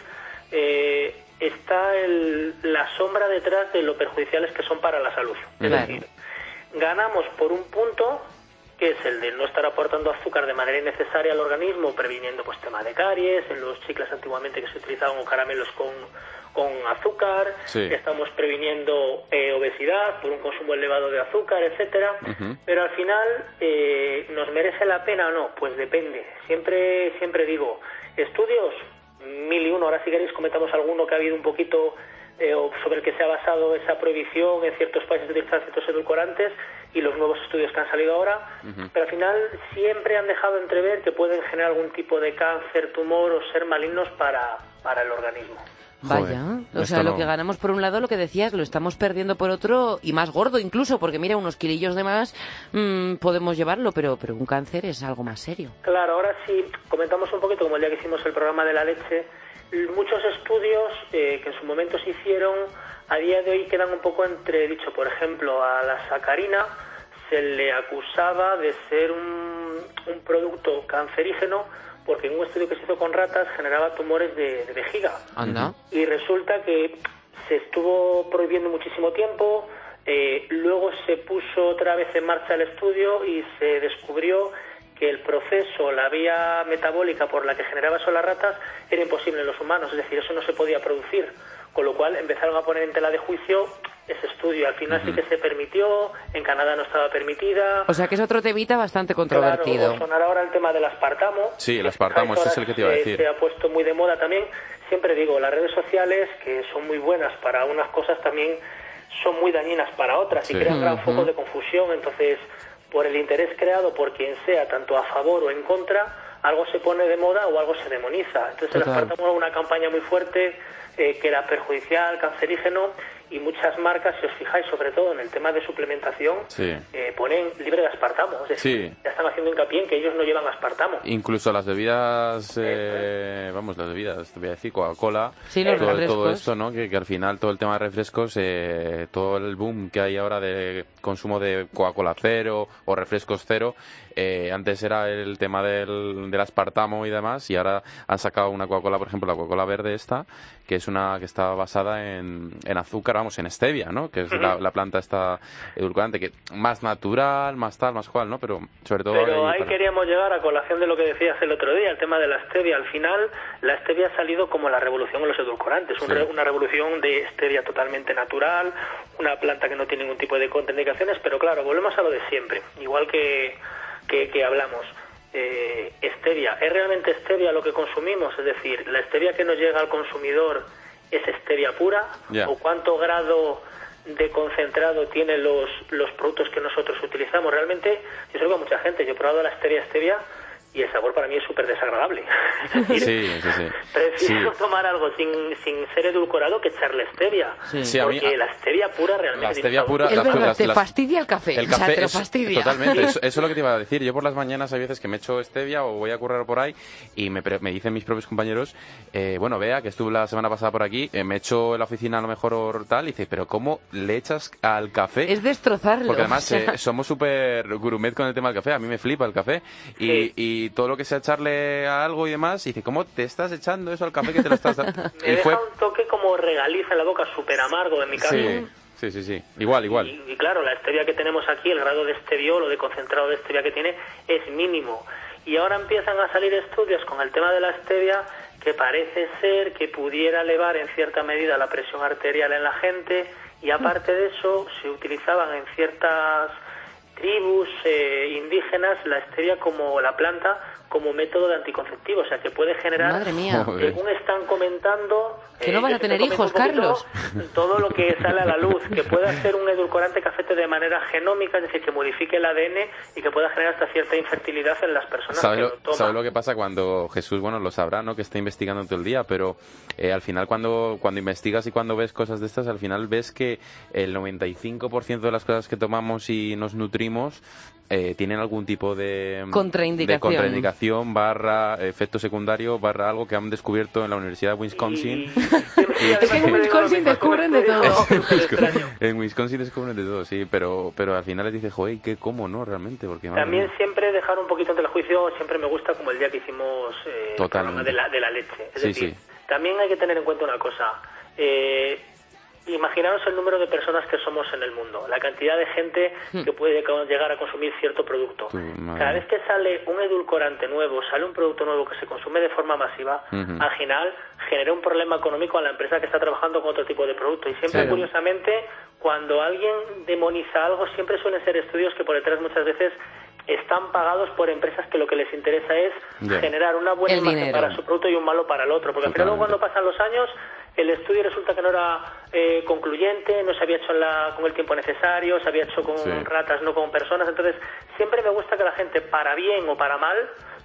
eh, está el- la sombra detrás de lo perjudiciales que son para la salud. Es Claro. decir, ganamos por un punto que es el de no estar aportando azúcar de manera innecesaria al organismo, previniendo pues tema de caries, en los chicles antiguamente que se utilizaban o caramelos con, con azúcar, Sí. estamos previniendo eh, obesidad por un consumo elevado de azúcar, etcétera, pero al final eh, nos merece la pena o no, pues depende. Siempre siempre digo estudios mil y uno. Ahora si queréis comentamos alguno que ha habido un poquito eh, o sobre el que se ha basado esa prohibición en ciertos países de utilizar ciertos edulcorantes y los nuevos estudios que han salido ahora, pero al final siempre han dejado entrever que pueden generar algún tipo de cáncer, tumor o ser malignos para, para el organismo. Joder, Vaya, o sea, lo que ganamos por un lado, lo que decías, lo estamos perdiendo por otro y más gordo incluso, porque mira, unos kilillos de más mm, podemos llevarlo, pero, pero un cáncer es algo más serio. Claro, ahora sí comentamos un poquito, como el día que hicimos el programa de la leche, muchos estudios eh, que en su momento se hicieron, a día de hoy quedan un poco entredicho. Por ejemplo, a la sacarina se le acusaba de ser un, un producto cancerígeno porque en un estudio que se hizo con ratas generaba tumores de, de vejiga. Anda. Y resulta que se estuvo prohibiendo muchísimo tiempo, eh, luego se puso otra vez en marcha el estudio y se descubrió que el proceso, la vía metabólica por la que generaba eso las ratas era imposible en los humanos, es decir, eso no se podía producir, con lo cual empezaron a poner en tela de juicio ese estudio. Al final sí que se permitió, en Canadá no estaba permitida. O sea que es otro temita bastante controvertido. Claro, sonar ahora el tema del aspartamo. Sí, el aspartamo, ese es el que te iba a decir. Se ha puesto muy de moda también. Siempre digo, las redes sociales, que son muy buenas para unas cosas, también son muy dañinas para otras y crean gran foco de confusión. Entonces, por el interés creado por quien sea, tanto a favor o en contra, algo se pone de moda o algo se demoniza. Entonces, el aspartamo era una campaña muy fuerte eh, que era perjudicial, cancerígeno y muchas marcas, si os fijáis, sobre todo en el tema de suplementación, eh, ponen libre de aspartamo. Es decir, ya están haciendo hincapié en que ellos no llevan aspartamo. Incluso las bebidas, eh, vamos, las bebidas, te voy a decir, Coca-Cola, todo, esto, ¿no? Que, al final todo el tema de refrescos, eh, todo el boom que hay ahora de consumo de Coca-Cola cero o refrescos cero, antes era el tema del, del aspartamo y demás, y ahora han sacado una Coca-Cola, por ejemplo, la Coca-Cola verde esta, que es una que está basada en, en azúcar en stevia, ¿no? Que es la, planta esta edulcorante, que más natural, más tal, más cual, ¿no? Pero sobre todo... Pero ahí, queríamos llegar a colación de lo que decías el otro día, el tema de la stevia. Al final, la stevia ha salido como la revolución en los edulcorantes, una revolución de stevia totalmente natural, una planta que no tiene ningún tipo de contraindicaciones, pero claro, volvemos a lo de siempre, igual que, que, hablamos. Eh, stevia, ¿es realmente stevia lo que consumimos? Es decir, la stevia que nos llega al consumidor es stevia pura o cuánto grado de concentrado tienen los, los productos que nosotros utilizamos. Realmente, yo sé que mucha gente, yo he probado la stevia stevia y el sabor para mí es súper desagradable. sí, sí, sí. Prefiero tomar algo sin, sin ser edulcorado que echarle stevia. Sí. porque la stevia pura realmente... La stevia pura... te fastidia el café. El café te fastidia. Totalmente. Eso, es lo que te iba a decir. Yo por las mañanas hay veces que me echo stevia o voy a correr por ahí y me, me dicen mis propios compañeros, eh, bueno, vea que estuve la semana pasada por aquí, eh, me echo en la oficina a lo mejor o tal, y dice, pero ¿cómo le echas al café? Es destrozarlo. Porque además eh, somos súper gourmet con el tema del café. A mí me flipa el café. y y todo lo que sea echarle a algo y demás, y dice, ¿cómo te estás echando eso al café que te lo estás dando? Me deja un toque como regaliza en la boca, súper amargo en mi caso. Sí, sí, sí, igual, igual. Y, claro, la stevia que tenemos aquí, el grado de esteviol o de concentrado de stevia que tiene es mínimo. Y ahora empiezan a salir estudios con el tema de la stevia que parece ser que pudiera elevar en cierta medida la presión arterial en la gente y aparte de eso se utilizaban en ciertas tribus eh, indígenas la stevia como la planta como método de anticonceptivo, o sea que puede generar, Madre mía. según están comentando, que no van a tener hijos, Carlos. Todo lo que sale a la luz, que pueda ser un edulcorante que afecte de manera genómica, es decir, que modifique el ADN y que pueda generar hasta cierta infertilidad en las personas ¿Sabe que lo, lo toman. ¿Sabe lo que pasa cuando Jesús, bueno, lo sabrá, ¿no? Que está investigando todo el día, pero eh, al final cuando, cuando investigas y cuando ves cosas de estas, al final ves que el 95% de las cosas que tomamos y nos nutrimos eh, tienen algún tipo de contraindicación. de contraindicación barra efecto secundario barra algo que han descubierto en la Universidad de Wisconsin. es que en Wisconsin descubren de todo. en Wisconsin descubren de todo, sí, pero pero al final les dice, joder, ¿qué cómo no realmente? Porque También siempre dejar un poquito ante el juicio, siempre me gusta como el día que hicimos eh, el programa de la, de la leche. Es decir, también hay que tener en cuenta una cosa. Eh, imaginaros el número de personas que somos en el mundo, la cantidad de gente hmm. que puede llegar a consumir cierto producto. Cada vez que sale un edulcorante nuevo, sale un producto nuevo que se consume de forma masiva, al final genera un problema económico a la empresa que está trabajando con otro tipo de producto. Y siempre, curiosamente, cuando alguien demoniza algo, siempre suelen ser estudios que por detrás muchas veces están pagados por empresas que lo que les interesa es generar una buena imagen para su producto y un malo para el otro. Porque al final, cuando pasan los años, el estudio resulta que no era eh, concluyente, no se había hecho con el tiempo necesario, se había hecho con ratas, no con personas. Entonces, siempre me gusta que la gente, para bien o para mal,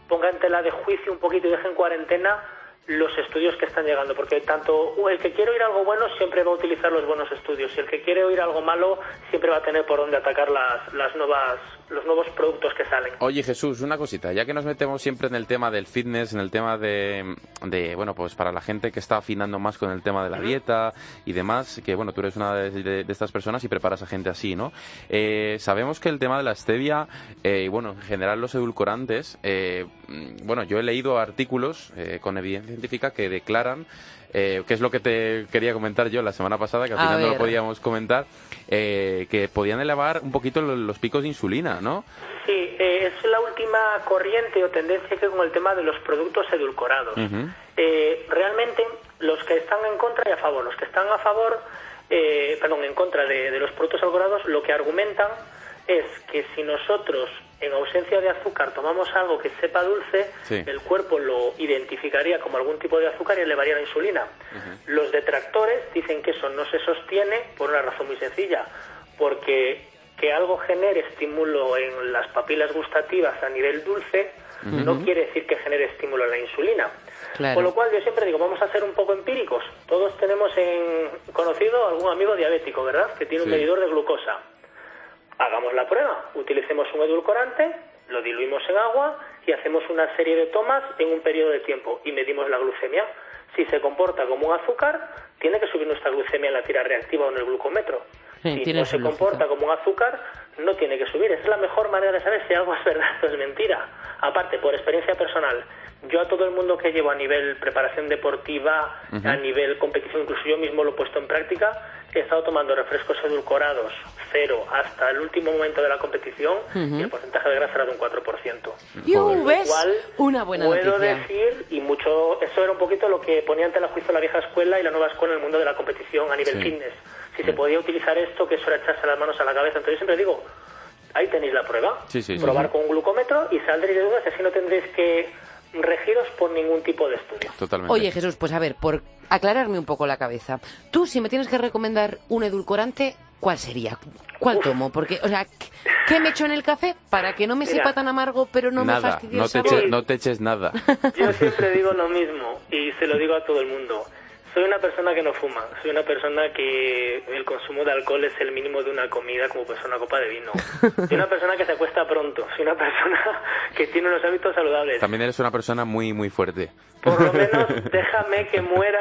ponga en tela de juicio un poquito y deje en cuarentena los estudios que están llegando, porque tanto el que quiere oír algo bueno siempre va a utilizar los buenos estudios y el que quiere oír algo malo siempre va a tener por dónde atacar las, las nuevas los nuevos productos que salen. Oye Jesús, una cosita, ya que nos metemos siempre en el tema del fitness, en el tema de, de bueno, pues para la gente que está afinando más con el tema de la dieta y demás, que bueno, tú eres una de, estas personas y preparas a gente así, ¿no? Eh, sabemos que el tema de la stevia eh, y bueno, en general los edulcorantes, eh, bueno, yo he leído artículos con evidencia científica que declaran eh, que es lo que te quería comentar yo la semana pasada, que al final no lo podíamos comentar, eh, que podían elevar un poquito los, picos de insulina, ¿no? Sí, eh, es la última corriente o tendencia que con el tema de los productos edulcorados. realmente los que están en contra y a favor, los que están a favor eh, perdón, en contra de, de los productos edulcorados, lo que argumentan es que si nosotros en ausencia de azúcar tomamos algo que sepa dulce, Sí. el cuerpo lo identificaría como algún tipo de azúcar y elevaría la insulina. Los detractores dicen que eso no se sostiene por una razón muy sencilla, porque que algo genere estímulo en las papilas gustativas a nivel dulce no quiere decir que genere estímulo en la insulina. Claro. Con lo cual yo siempre digo, vamos a ser un poco empíricos. Todos tenemos en conocido algún amigo diabético, ¿verdad? Que tiene un medidor de glucosa. Hagamos la prueba, utilicemos un edulcorante, lo diluimos en agua y hacemos una serie de tomas en un periodo de tiempo y medimos la glucemia. Si se comporta como un azúcar, tiene que subir nuestra glucemia en la tira reactiva o en el glucómetro. Sí, si no se comporta como un azúcar, no tiene que subir. Esa es la mejor manera de saber si algo es verdad o es mentira. Aparte, por experiencia personal, yo a todo el mundo que llevo a nivel preparación deportiva, a nivel competición, incluso yo mismo lo he puesto en práctica, he estado tomando refrescos edulcorados cero hasta el último momento de la competición y el porcentaje de grasa era de un 4%. Yu, Joder. ¿ves? Igual Una buena puedo noticia. decir, y mucho, eso era un poquito lo que ponía ante la juicio la vieja escuela y la nueva escuela en el mundo de la competición a nivel Sí. fitness. Si se podía utilizar esto, que eso era echarse las manos a la cabeza. Entonces yo siempre digo, ahí tenéis la prueba. Sí, sí, sí, Probar sí. con un glucómetro y saldréis de dudas así no tendréis que regiros por ningún tipo de estudio. Totalmente. Oye, Jesús, pues a ver, por aclararme un poco la cabeza. Tú, si me tienes que recomendar un edulcorante, ¿cuál sería? ¿Cuál tomo? Porque, o sea, ¿qué- ¿qué me echo en el café para que no me Mira. sepa tan amargo, pero no me fastidie no te, eches, no te eches nada. Yo siempre digo lo mismo y se lo digo a todo el mundo. Soy una persona que no fuma, soy una persona que el consumo de alcohol es el mínimo de una comida como pues una copa de vino. Soy una persona que se acuesta pronto, soy una persona que tiene unos hábitos saludables. También eres una persona muy, muy fuerte. Por lo menos déjame que muera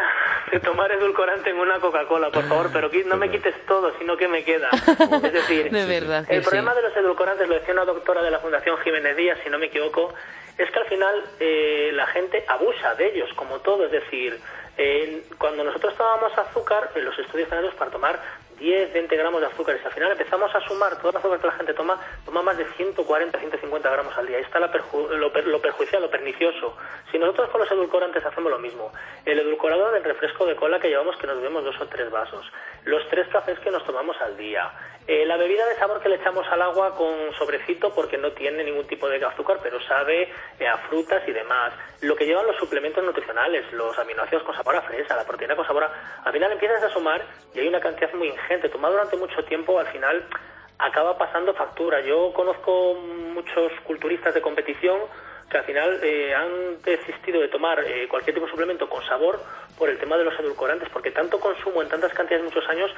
de tomar edulcorante en una Coca-Cola, por favor, pero no me quites todo, sino que me queda. Es decir, De verdad el problema sí. de los edulcorantes, lo decía una doctora de la Fundación Jiménez Díaz, si no me equivoco, es que al final eh, la gente abusa de ellos, como todo. Es decir, eh, cuando nosotros tomábamos azúcar, en los estudios hechos para tomar 10, 20 gramos de azúcar, y al final empezamos a sumar todo el azúcar que la gente toma, toma más de 140, 150 gramos al día. Ahí está la perju- lo, per- lo perjudicial, lo pernicioso. Si nosotros con los edulcorantes hacemos lo mismo, el edulcorado del refresco de cola que llevamos, que nos bebemos dos o tres vasos, los tres cafés que nos tomamos al día, eh, la bebida de sabor que le echamos al agua con sobrecito porque no tiene ningún tipo de azúcar, pero sabe eh, a frutas y demás, lo que llevan los suplementos nutricionales, los aminoácidos con sabor a fresa, la proteína con sabor a... Al final empiezas a sumar y hay una cantidad muy ingente. Tomado durante mucho tiempo, al final acaba pasando factura. Yo conozco muchos culturistas de competición que al final eh, han desistido de tomar eh, cualquier tipo de suplemento con sabor por el tema de los edulcorantes, porque tanto consumo en tantas cantidades muchos años,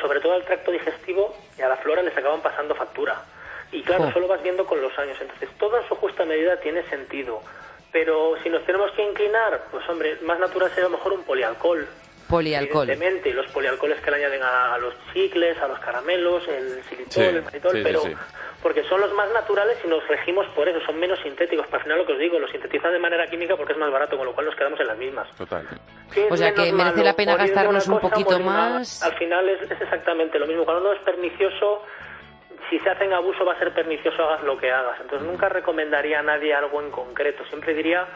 sobre todo al tracto digestivo y a la flora les acaban pasando factura. Y claro, Jo. eso lo vas viendo con los años. Entonces, todo en su justa medida tiene sentido. Pero si nos tenemos que inclinar, pues hombre, más natural sería a lo mejor un polialcohol. Polialcohol. Evidentemente, los polialcoholes que le añaden a, a los chicles, a los caramelos, el xilitol, Sí, el manitol, sí, pero sí. porque son los más naturales y nos regimos por eso, son menos sintéticos. Para al final lo que os digo, los sintetizan de manera química porque es más barato, con lo cual nos quedamos en las mismas. Total. ¿Qué es O sea, que merece malo? la pena Morir gastarnos un poquito más. Al final es, es exactamente lo mismo. Cuando no es pernicioso, si se hace en abuso va a ser pernicioso, hagas lo que hagas. Entonces nunca recomendaría a nadie algo en concreto. Siempre diría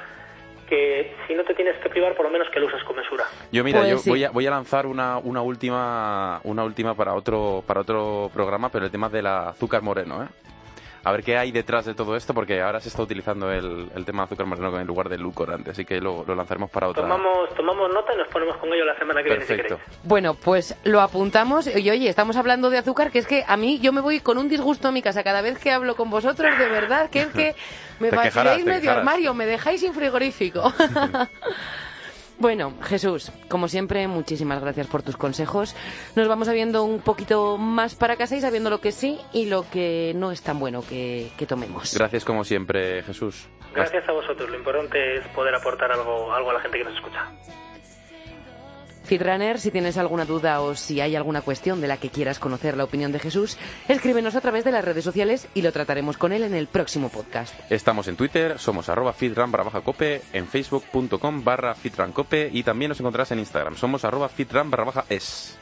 que si no te tienes que privar, por lo menos que lo uses con mesura. Yo mira, Pues yo sí. voy, a, voy a lanzar una, una última una última para otro para otro programa, pero el tema del azúcar moreno, ¿eh? A ver qué hay detrás de todo esto, porque ahora se está utilizando el, el tema de azúcar moreno en lugar del edulcorante, así que lo, lo lanzaremos para otra. Tomamos, tomamos nota y nos ponemos con ello la semana que viene, Perfecto. si. Bueno, pues lo apuntamos. Y oye, estamos hablando de azúcar, que es que a mí yo me voy con un disgusto a mi casa cada vez que hablo con vosotros, de verdad, que es que me te medio quejarás. armario, me dejáis sin frigorífico. Bueno, Jesús, como siempre, muchísimas gracias por tus consejos. Nos vamos sabiendo un poquito más para casa y sabiendo lo que sí y lo que no es tan bueno que, que tomemos. Gracias como siempre, Jesús. Gracias a vosotros. Lo importante es poder aportar algo, algo a la gente que nos escucha. Fitrunner, si tienes alguna duda o si hay alguna cuestión de la que quieras conocer la opinión de Jesús, escríbenos a través de las redes sociales y lo trataremos con él en el próximo podcast. Estamos en Twitter, somos arroba fitran barra cope, en facebook.com barra fitrancope y también nos encontrarás en Instagram, somos arroba fitran barra baja es.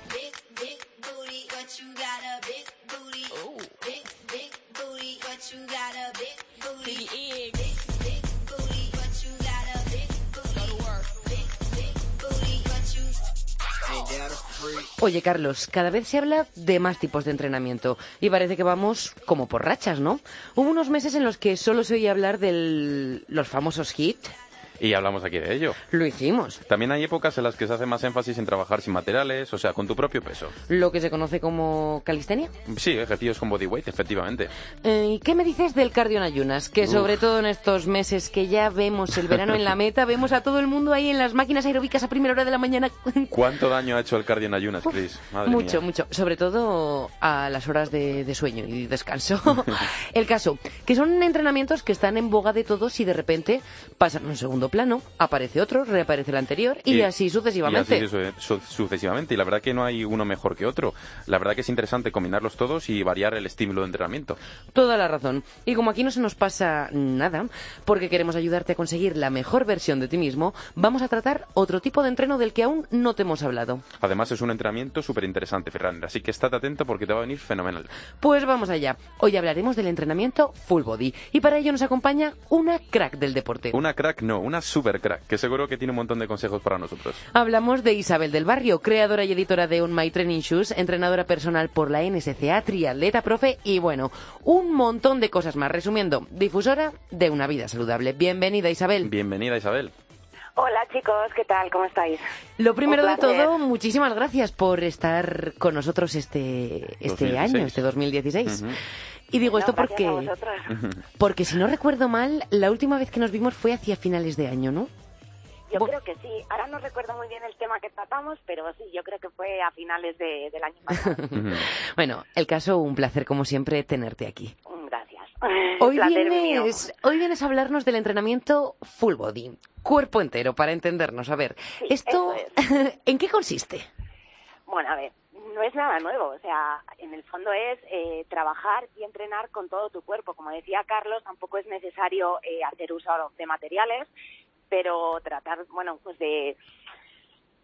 Oye, Carlos, cada vez se habla de más tipos de entrenamiento y parece que vamos como por rachas, ¿no? Hubo unos meses en los que solo se oía hablar de los famosos HIT, Y hablamos aquí de ello. lo hicimos. También hay épocas en las que se hace más énfasis en trabajar sin materiales, o sea, con tu propio peso. Lo que se conoce como calistenia. Sí, ejercicios con bodyweight, efectivamente. Eh, ¿Y qué me dices del cardio en ayunas? Que sobre todo en estos meses que ya vemos el verano en la meta, vemos a todo el mundo ahí en las máquinas aeróbicas a primera hora de la mañana. ¿Cuánto daño ha hecho el cardio en ayunas, Chris? Madre mucho, mía. mucho. Sobre todo a las horas de, de sueño y descanso. el caso, que son entrenamientos que están en boga de todos y de repente pasan un segundo plano, aparece otro, reaparece el anterior y, así sucesivamente. Y así su- su- sucesivamente. Y la verdad que no hay uno mejor que otro. La verdad que es interesante combinarlos todos y variar el estímulo de entrenamiento. Toda la razón. Y como aquí no se nos pasa nada, porque queremos ayudarte a conseguir la mejor versión de ti mismo, vamos a tratar otro tipo de entreno del que aún no te hemos hablado. Además es un entrenamiento súper interesante, Ferran. Así que estate atento porque te va a venir fenomenal. Pues vamos allá. Hoy hablaremos del entrenamiento full body. Y para ello nos acompaña una crack del deporte. Una crack, no, una super crack, que seguro que tiene un montón de consejos para nosotros. Hablamos de Isabel del Barrio, creadora y editora de On My Training Shoes, entrenadora personal por la NSCA, triatleta, profe y bueno, un montón de cosas más. Resumiendo, difusora de una vida saludable. Bienvenida Isabel. Bienvenida, Isabel. Hola chicos, ¿qué tal? ¿Cómo estáis? Lo primero Un de todo, muchísimas gracias por estar con nosotros este, este 2016. año, este 2016. Ujú. Y digo esto No, porque, porque si no recuerdo mal, la última vez que nos vimos fue hacia finales de año, ¿no? Yo creo que sí. Ahora no recuerdo muy bien el tema que tratamos, pero sí, yo creo que fue a finales de- del año pasado. Bueno, el caso, un placer como siempre tenerte aquí. Gracias. Hoy vienes, hoy vienes a hablarnos del entrenamiento full body, cuerpo entero, para entendernos. A ver, Sí, ¿esto en qué consiste? Bueno, a ver, no es nada nuevo. O sea, en el fondo es eh, trabajar y entrenar con todo tu cuerpo. Como decía Carlos, tampoco es necesario eh, hacer uso de materiales, pero tratar, bueno, pues de,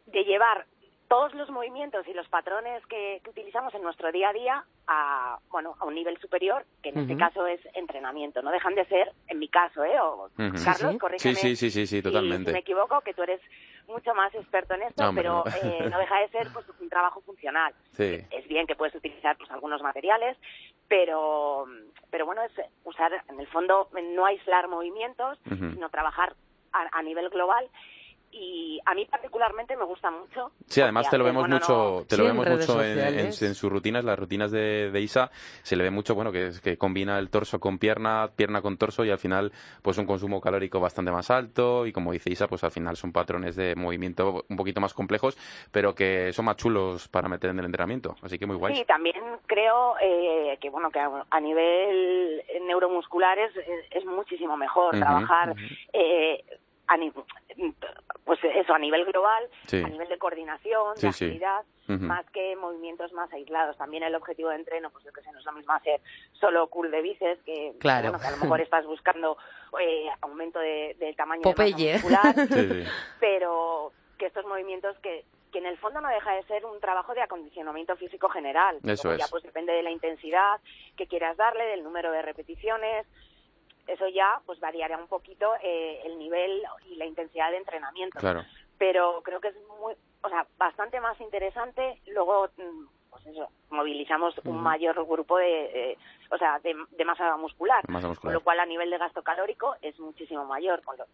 de llevar todos los movimientos y los patrones que, que utilizamos en nuestro día a día a, bueno, a un nivel superior, que en este caso es entrenamiento. No dejan de ser, en mi caso, ¿eh? O, Ujú. Sí, Carlos, sí. corrígeme Sí, sí, sí, sí, sí, si- totalmente. Si me equivoco, que tú eres mucho más experto en esto, pero no. eh, no deja de ser pues, un trabajo funcional. Sí. Es bien que puedes utilizar pues, algunos materiales, pero, pero bueno, es usar, en el fondo, no aislar movimientos, sino trabajar a, a nivel global. Y a mí particularmente me gusta mucho. Sí, además te lo vemos bueno, mucho, no- te lo Sí, en vemos redes mucho en, en- en sus rutinas, las rutinas de, de Isa, se le ve mucho, bueno, que, combina el torso con pierna, pierna con torso y al final, pues un consumo calórico bastante más alto y como dice Isa, pues al final son patrones de movimiento un poquito más complejos, pero que son más chulos para meter en el entrenamiento, así que muy guay. Sí, también creo eh, que bueno que a, nivel neuromuscular es, es, es muchísimo mejor trabajar eh, a ni- pues eso a nivel global, Sí. a nivel de coordinación, Sí, de sí. agilidad, más que movimientos más aislados. También el objetivo de entreno, pues yo que sé, no es lo mismo hacer solo curl de bíceps que, Claro. bueno, que a lo mejor estás buscando eh, aumento de, del tamaño de masa Popeye. muscular, Sí, sí. pero que estos movimientos que, que en el fondo no deja de ser un trabajo de acondicionamiento físico general. Eso ya es. pues depende de la intensidad que quieras darle, del número de repeticiones. Eso ya pues variará un poquito eh, el nivel y la intensidad de entrenamiento. Claro. Pero creo que es muy, o sea, bastante más interesante. Luego, mm, pues eso, movilizamos un mayor grupo de, eh, o sea, de, de masa muscular. Masa Con muscular. lo cual a nivel de gasto calórico es muchísimo mayor. Con lo,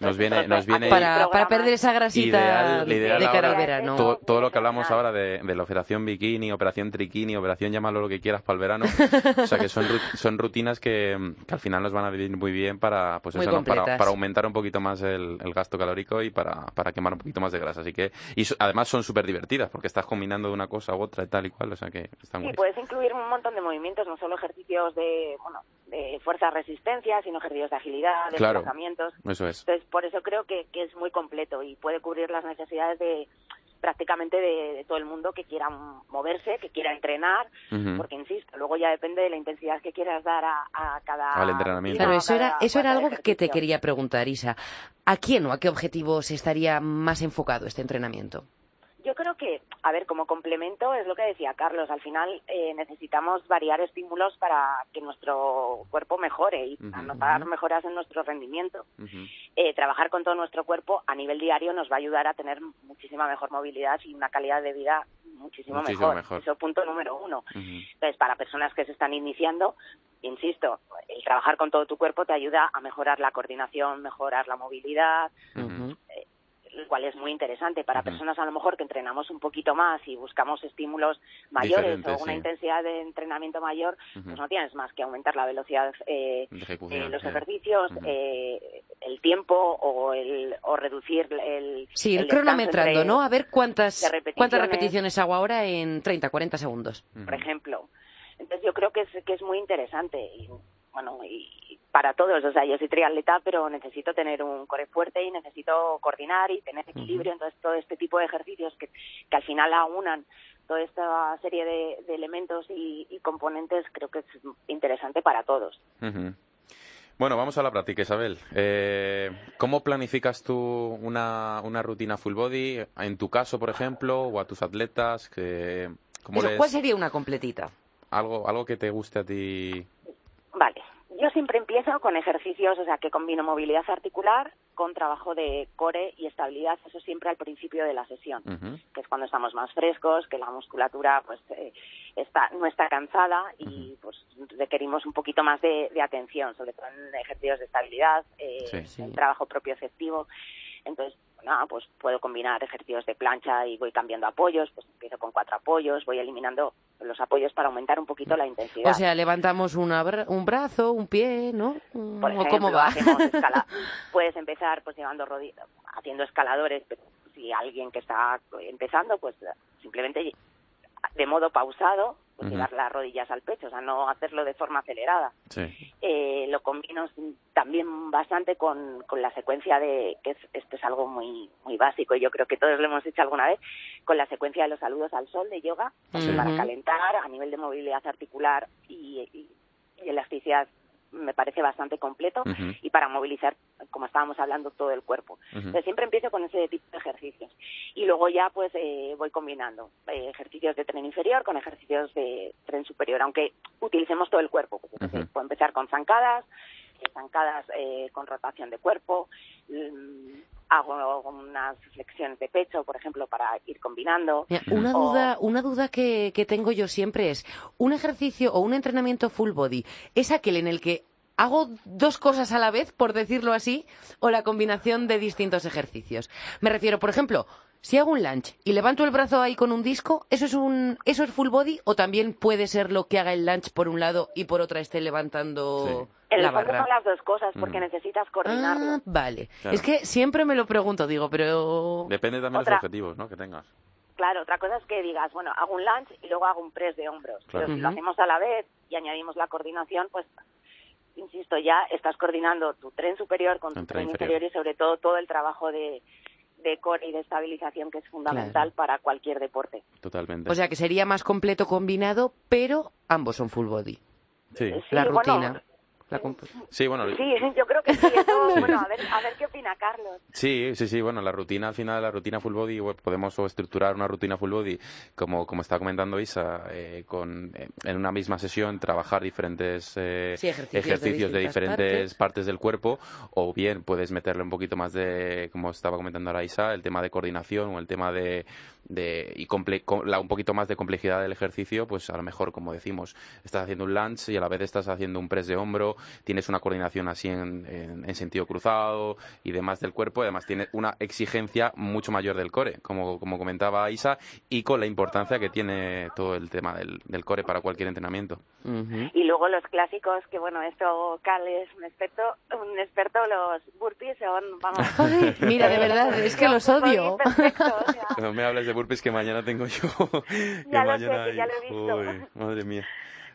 Nos viene- nos viene- Para, para perder esa grasita Ideal- de cara al verano. Todo, todo lo que hablamos ahora de, de la operación bikini, operación triquini, operación llámalo lo que quieras para el verano, o sea que son, ru- son rutinas que, que al final nos van a venir muy bien para, pues Muy eso, ¿no? para, aumentar un poquito más el, el gasto calórico y para, para quemar un poquito más de grasa. Así que, y so- además son súper divertidas porque estás combinando de una cosa u otra y tal y cual, o sea que están Sí, guays. puedes incluir un montón de movimientos, no solo ejercicios de, bueno, de fuerza-resistencia, sino ejercicios de agilidad, de Claro. desplazamientos. Eso es. Entonces, por eso creo que, que es muy completo y puede cubrir las necesidades de prácticamente de, de todo el mundo que quiera moverse, que quiera entrenar, porque insisto, luego ya depende de la intensidad que quieras dar a, a cada Al entrenamiento. Claro, eso era, eso era algo que te quería preguntar, Isa. ¿A quién o a qué objetivos estaría más enfocado este entrenamiento? Yo creo que, a ver, como complemento es lo que decía Carlos, al final eh, necesitamos variar estímulos para que nuestro cuerpo mejore y Ujú. anotar mejoras en nuestro rendimiento. Eh, trabajar con todo nuestro cuerpo a nivel diario nos va a ayudar a tener muchísima mejor movilidad y una calidad de vida muchísimo, Muchísimo mejor. mejor. Eso es punto número uno. Entonces, para personas que se están iniciando, insisto, el trabajar con todo tu cuerpo te ayuda a mejorar la coordinación, mejorar la movilidad. Lo cual es muy interesante para personas a lo mejor que entrenamos un poquito más y buscamos estímulos mayores o una sí. intensidad de entrenamiento mayor, pues no tienes más que aumentar la velocidad eh, De eh, los ejercicios, eh, el tiempo o el o reducir el Sí, el, cronometrando, entre- ¿no? A ver cuántas, repeticiones. cuántas repeticiones hago ahora en 30, 40 segundos. Por ejemplo. Entonces yo creo que es, que es muy interesante y bueno, y para todos, o sea, yo soy triatleta, pero necesito tener un core fuerte y necesito coordinar y tener equilibrio, entonces todo este tipo de ejercicios que, que al final aunan toda esta serie de, de elementos y, y componentes creo que es interesante para todos. Ujú. Bueno, vamos a la práctica, Isabel. Eh, ¿Cómo planificas tú una, una rutina full body? En tu caso, por ejemplo, o a tus atletas, que, ¿cómo Eso, les- ¿Cuál sería una completita? algo, algo que te guste a ti? Vale, yo siempre empiezo con ejercicios, o sea, que combino movilidad articular con trabajo de core y estabilidad, eso siempre al principio de la sesión. Que es cuando estamos más frescos, que la musculatura pues eh, está no está cansada y pues requerimos un poquito más de, de atención, sobre todo en ejercicios de estabilidad, eh, Sí. Sí. en trabajo propioceptivo. Entonces, nada, pues puedo combinar ejercicios de plancha y voy cambiando apoyos, pues empiezo con cuatro apoyos, voy eliminando los apoyos para aumentar un poquito la intensidad. O sea, levantamos una bra- un brazo, un pie, ¿no? Por ¿O ejemplo, cómo va? puedes empezar pues llevando rodi- haciendo escaladores, pero si alguien que está empezando, pues simplemente de modo pausado, pues llevar las rodillas al pecho, o sea, no hacerlo de forma acelerada. Sí. Eh, lo combino también bastante con, con la secuencia de, que es, esto es algo muy muy básico y yo creo que todos lo hemos hecho alguna vez, con la secuencia de los saludos al sol de yoga, Sí. para calentar a nivel de movilidad articular y, y- y elasticidad me parece bastante completo y para movilizar, como estábamos hablando, todo el cuerpo. Entonces siempre empiezo con ese tipo de ejercicios y luego ya pues eh, voy combinando eh, ejercicios de tren inferior con ejercicios de tren superior, aunque utilicemos todo el cuerpo. Pues, puedo empezar con zancadas, eh, zancadas eh, con rotación de cuerpo, mm, hago unas flexiones de pecho, por ejemplo, para ir combinando. Mira, una O- duda, una duda que, que tengo yo siempre es, ¿un ejercicio o un entrenamiento full body es aquel en el que hago dos cosas a la vez, por decirlo así, o la combinación de distintos ejercicios? Me refiero, por ejemplo, si hago un lunge y levanto el brazo ahí con un disco, ¿eso es un eso es full body o también puede ser lo que haga el lunge por un lado y por otra esté levantando En la el fondo barra? son las dos cosas porque Mm. necesitas coordinarlo. Ah, vale. Claro. Es que siempre me lo pregunto, digo, pero Depende también de los objetivos ¿no? que tengas. Claro, otra cosa es que digas, bueno, hago un lunge y luego hago un press de hombros. Claro. Pero si lo hacemos a la vez y añadimos la coordinación, pues, insisto, ya estás coordinando tu tren superior con tu El tren tren inferior. inferior. y sobre todo todo el trabajo de, de core y de estabilización que es fundamental Claro. para cualquier deporte. Totalmente. o sea que sería más completo combinado, pero ambos son full body. sí. Sí, la bueno, rutina. La Sí, bueno, Sí, yo creo que sí. Eso, Sí. Bueno, a ver, a ver qué opina Carlos. Sí, sí, sí, bueno, la rutina al final, la rutina full body, podemos o estructurar una rutina full body, como, como está comentando Isa, eh, con, eh, en una misma sesión trabajar diferentes eh, Sí, ejercicios de diferentes partes. del cuerpo, o bien puedes meterle un poquito más de, como estaba comentando ahora Isa, el tema de coordinación o el tema de, de y comple- con- la, un poquito más de complejidad del ejercicio, pues a lo mejor, como decimos, estás haciendo un lunge y a la vez estás haciendo un press de hombro, tienes una coordinación así en, en- en sentido cruzado y demás del cuerpo, y además tiene una exigencia mucho mayor del core, como, como comentaba Isa, y con la importancia que tiene todo el tema del, del core para cualquier entrenamiento. Y luego los clásicos, que bueno, esto Cal es un experto, un experto, los burpees son, vamos... Ay, mira, de verdad, es que los odio. Perfecto, o sea, No me hables de burpees que mañana tengo yo. que Ya lo sé, mañana que ya lo he visto. Uy, madre mía.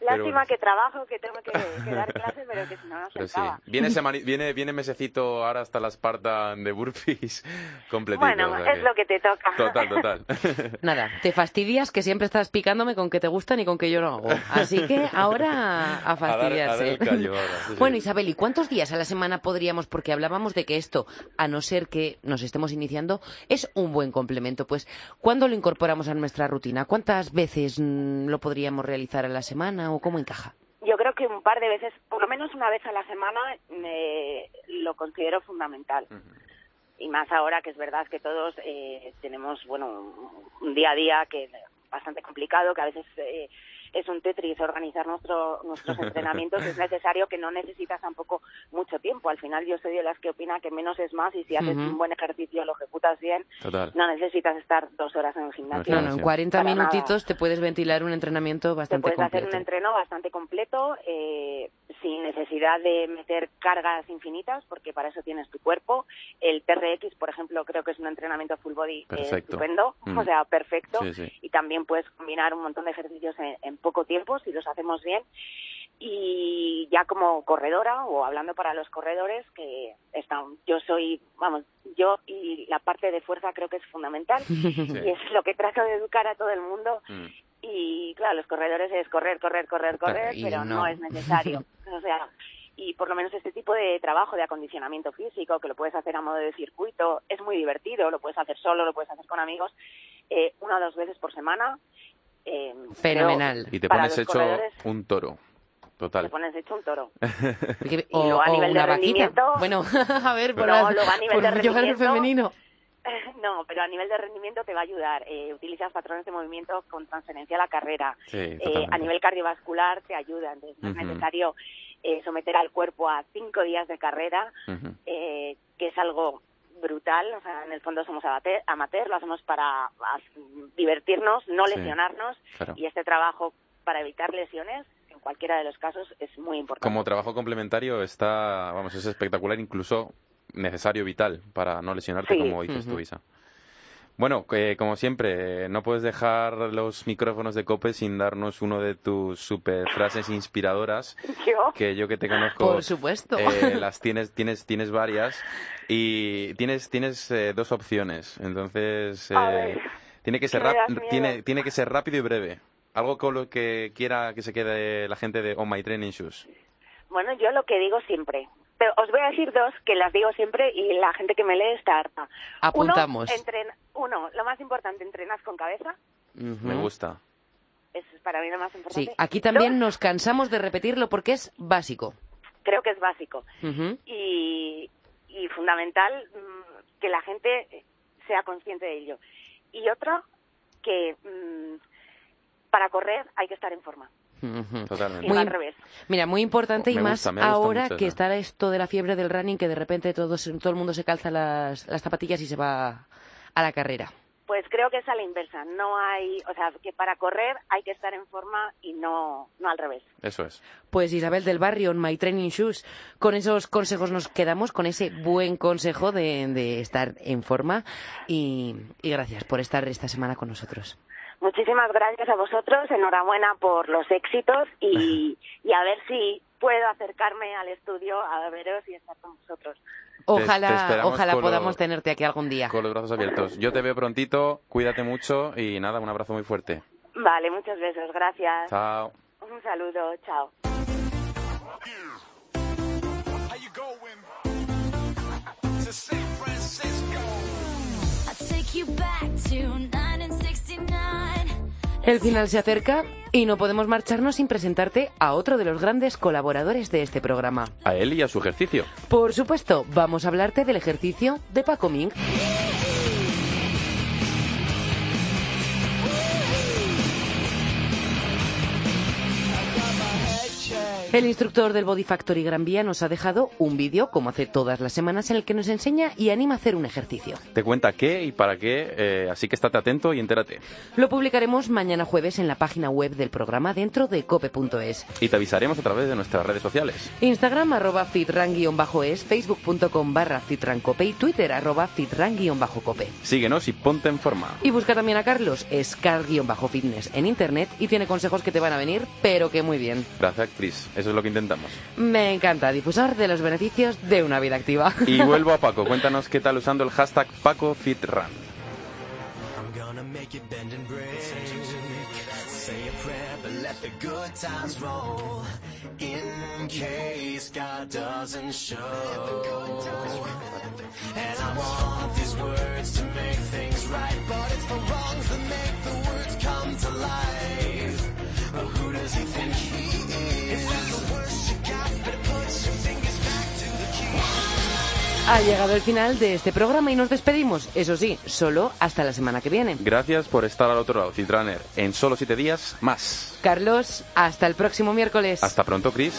Lástima que trabajo, que tengo que, que dar clases, pero que si no, no Pero sí. Viene, semani- viene, viene mesecito ahora hasta la Spartan de burpees completito. Bueno, o sea es lo que te toca. Total, total. Nada, te fastidias que siempre estás picándome con que te gustan y con que yo no hago. Así que ahora a A dar- a dar fastidiarse. el callo ahora, sí, sí. Bueno, Isabel, ¿y cuántos días a la semana podríamos? Porque hablábamos de que esto, a no ser que nos estemos iniciando, es un buen complemento. Pues, ¿cuándo lo incorporamos a nuestra rutina? ¿Cuántas veces mm, lo podríamos realizar a la semana o cómo encaja? Yo creo que un par de veces, por lo menos una vez a la semana, me- lo considero fundamental. Y más ahora que es verdad que todos eh, tenemos, bueno, un día a día que es bastante complicado, que a veces eh, es un tetris organizar nuestro, nuestros entrenamientos. es necesario que no necesitas tampoco mucho tiempo. Al final yo soy de las que opina que menos es más y si haces Ujú. un buen ejercicio, lo ejecutas bien, Total. no necesitas estar dos horas en el gimnasio. No, no, en sí. 40 Para nada. minutitos te puedes ventilar un entrenamiento Te bastante puedes hacer completo. un entreno bastante completo, eh, sin necesidad de meter cargas infinitas, porque para eso tienes tu cuerpo. El TRX, por ejemplo, creo que es un entrenamiento full body eh, Perfecto. estupendo, Mm. o sea, perfecto. Sí, sí. Y también puedes combinar un montón de ejercicios en, en poco tiempo, si los hacemos bien. Y ya como corredora, o hablando para los corredores, que están, yo soy, vamos, yo y la parte de fuerza creo que es fundamental. Y es lo que trato de educar a todo el mundo. Mm. Y claro, los corredores es correr, correr, correr, correr, y pero no. no. es necesario. o sea, y por lo menos este tipo de trabajo de acondicionamiento físico, que lo puedes hacer a modo de circuito, es muy divertido, lo puedes hacer solo, lo puedes hacer con amigos, eh, una o dos veces por semana. Eh, Fenomenal. creo, Y te pones hecho un toro. te Total. pones hecho un toro. Porque- Y luego a nivel de una vaquita. rendimiento- Bueno, a ver, por, No, la- a nivel por de el rendimiento- femenino. No, pero a nivel de rendimiento te va a ayudar. Eh, utilizas patrones de movimiento con transferencia a la carrera. Sí, Eh, a nivel cardiovascular te ayuda. Entonces, no es necesario eh, someter al cuerpo a cinco días de carrera, eh, que es algo brutal. O sea, en el fondo somos amateur, amateur lo hacemos para divertirnos, no Sí, lesionarnos. claro. Y este trabajo para evitar lesiones, en cualquiera de los casos, es muy importante. Como trabajo complementario está, vamos, es espectacular, incluso necesario, vital, para no lesionarte, Sí. como dices tú, Ujú. Isa. Bueno, eh, como siempre, eh, no puedes dejar los micrófonos de Cope sin darnos uno de tus super frases inspiradoras, Yo, que yo que te conozco, Por supuesto. eh, las tienes, tienes, tienes varias y tienes, tienes eh, dos opciones. Entonces, eh, tiene que ser rap- tiene, tiene que ser rápido y breve. Algo con lo que quiera que se quede la gente de On My Training Shoes. Bueno, yo lo que digo siempre. Pero os voy a decir dos que las digo siempre y la gente que me lee está harta. Apuntamos. Uno, entren- uno, lo más importante, entrenas con cabeza. Me gusta. Eso es para mí lo más importante. Sí, aquí también Dos, nos cansamos de repetirlo porque es básico. Creo que es básico. Y, y fundamental mm, que la gente sea consciente de ello. Y otro, que mm, para correr hay que estar en forma. Totalmente. Muy al revés. Mira, muy importante y Me más gusta, ahora mucho que está esto de la fiebre del running, que de repente todos, todo el mundo se calza las, las zapatillas y se va a la carrera. Pues creo que es a la inversa. No hay, o sea, que para correr hay que estar en forma y no, no al revés. Eso es. Pues Isabel del Barrio, en My Training Shoes, con esos consejos nos quedamos, con ese buen consejo de, de estar en forma y, y gracias por estar esta semana con nosotros. Muchísimas gracias a vosotros, enhorabuena por los éxitos y, y a ver si puedo acercarme al estudio a veros y estar con vosotros. te Ojalá, ojalá podamos los- tenerte aquí algún día. Con los brazos abiertos. Yo te veo prontito, cuídate mucho y nada, un abrazo muy fuerte. Vale, muchos besos, gracias. Chao. Un saludo, chao. El final se acerca y no podemos marcharnos sin presentarte a otro de los grandes colaboradores de este programa. A él y a su ejercicio. Por supuesto, vamos a hablarte del ejercicio de Paco Ming. El instructor del Body Factory Gran Vía nos ha dejado un vídeo, como hace todas las semanas, en el que nos enseña y anima a hacer un ejercicio. Te cuenta qué y para qué, eh, así que estate atento y entérate. Lo publicaremos mañana jueves en la página web del programa dentro de cope.es. Y te avisaremos a través de nuestras redes sociales. Instagram arroba fitran-es, facebook.com barra fitrancope y twitter arroba fitran-cope. Síguenos y ponte en forma. Y busca también a Carlos, es car-fitness en internet y tiene consejos que te van a venir, pero que muy bien. Gracias, Chris. Eso es lo que intentamos. Me encanta difusar de los beneficios de una vida activa. Y vuelvo a Paco. Cuéntanos qué tal usando el hashtag PacoFitRun. Ha llegado el final de este programa y nos despedimos, eso sí, solo hasta la semana que viene. Gracias por estar al otro lado, Fitrunner. En solo siete días, más. Carlos, hasta el próximo miércoles. Hasta pronto, Chris.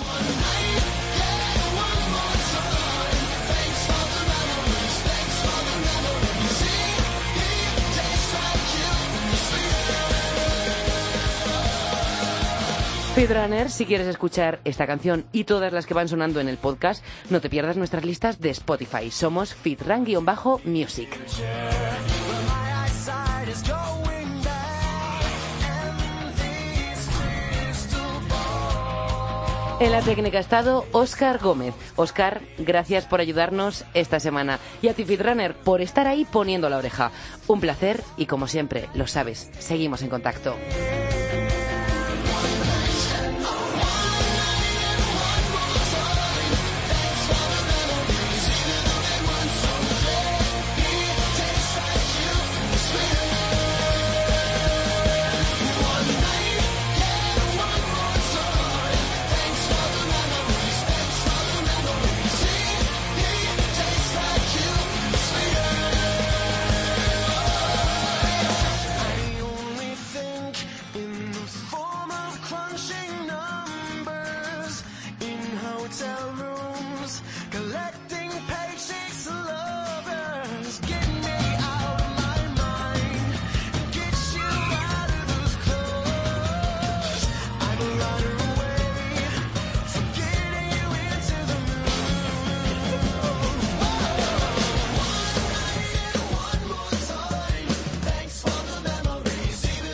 Speedrunner, si quieres escuchar esta canción y todas las que van sonando en el podcast, no te pierdas nuestras listas de Spotify. Somos balls. En la técnica ha estado Oscar Gómez. Oscar, gracias por ayudarnos esta semana. Y a ti, Fitrunner, por estar ahí poniendo la oreja. Un placer y como siempre, lo sabes, seguimos en contacto.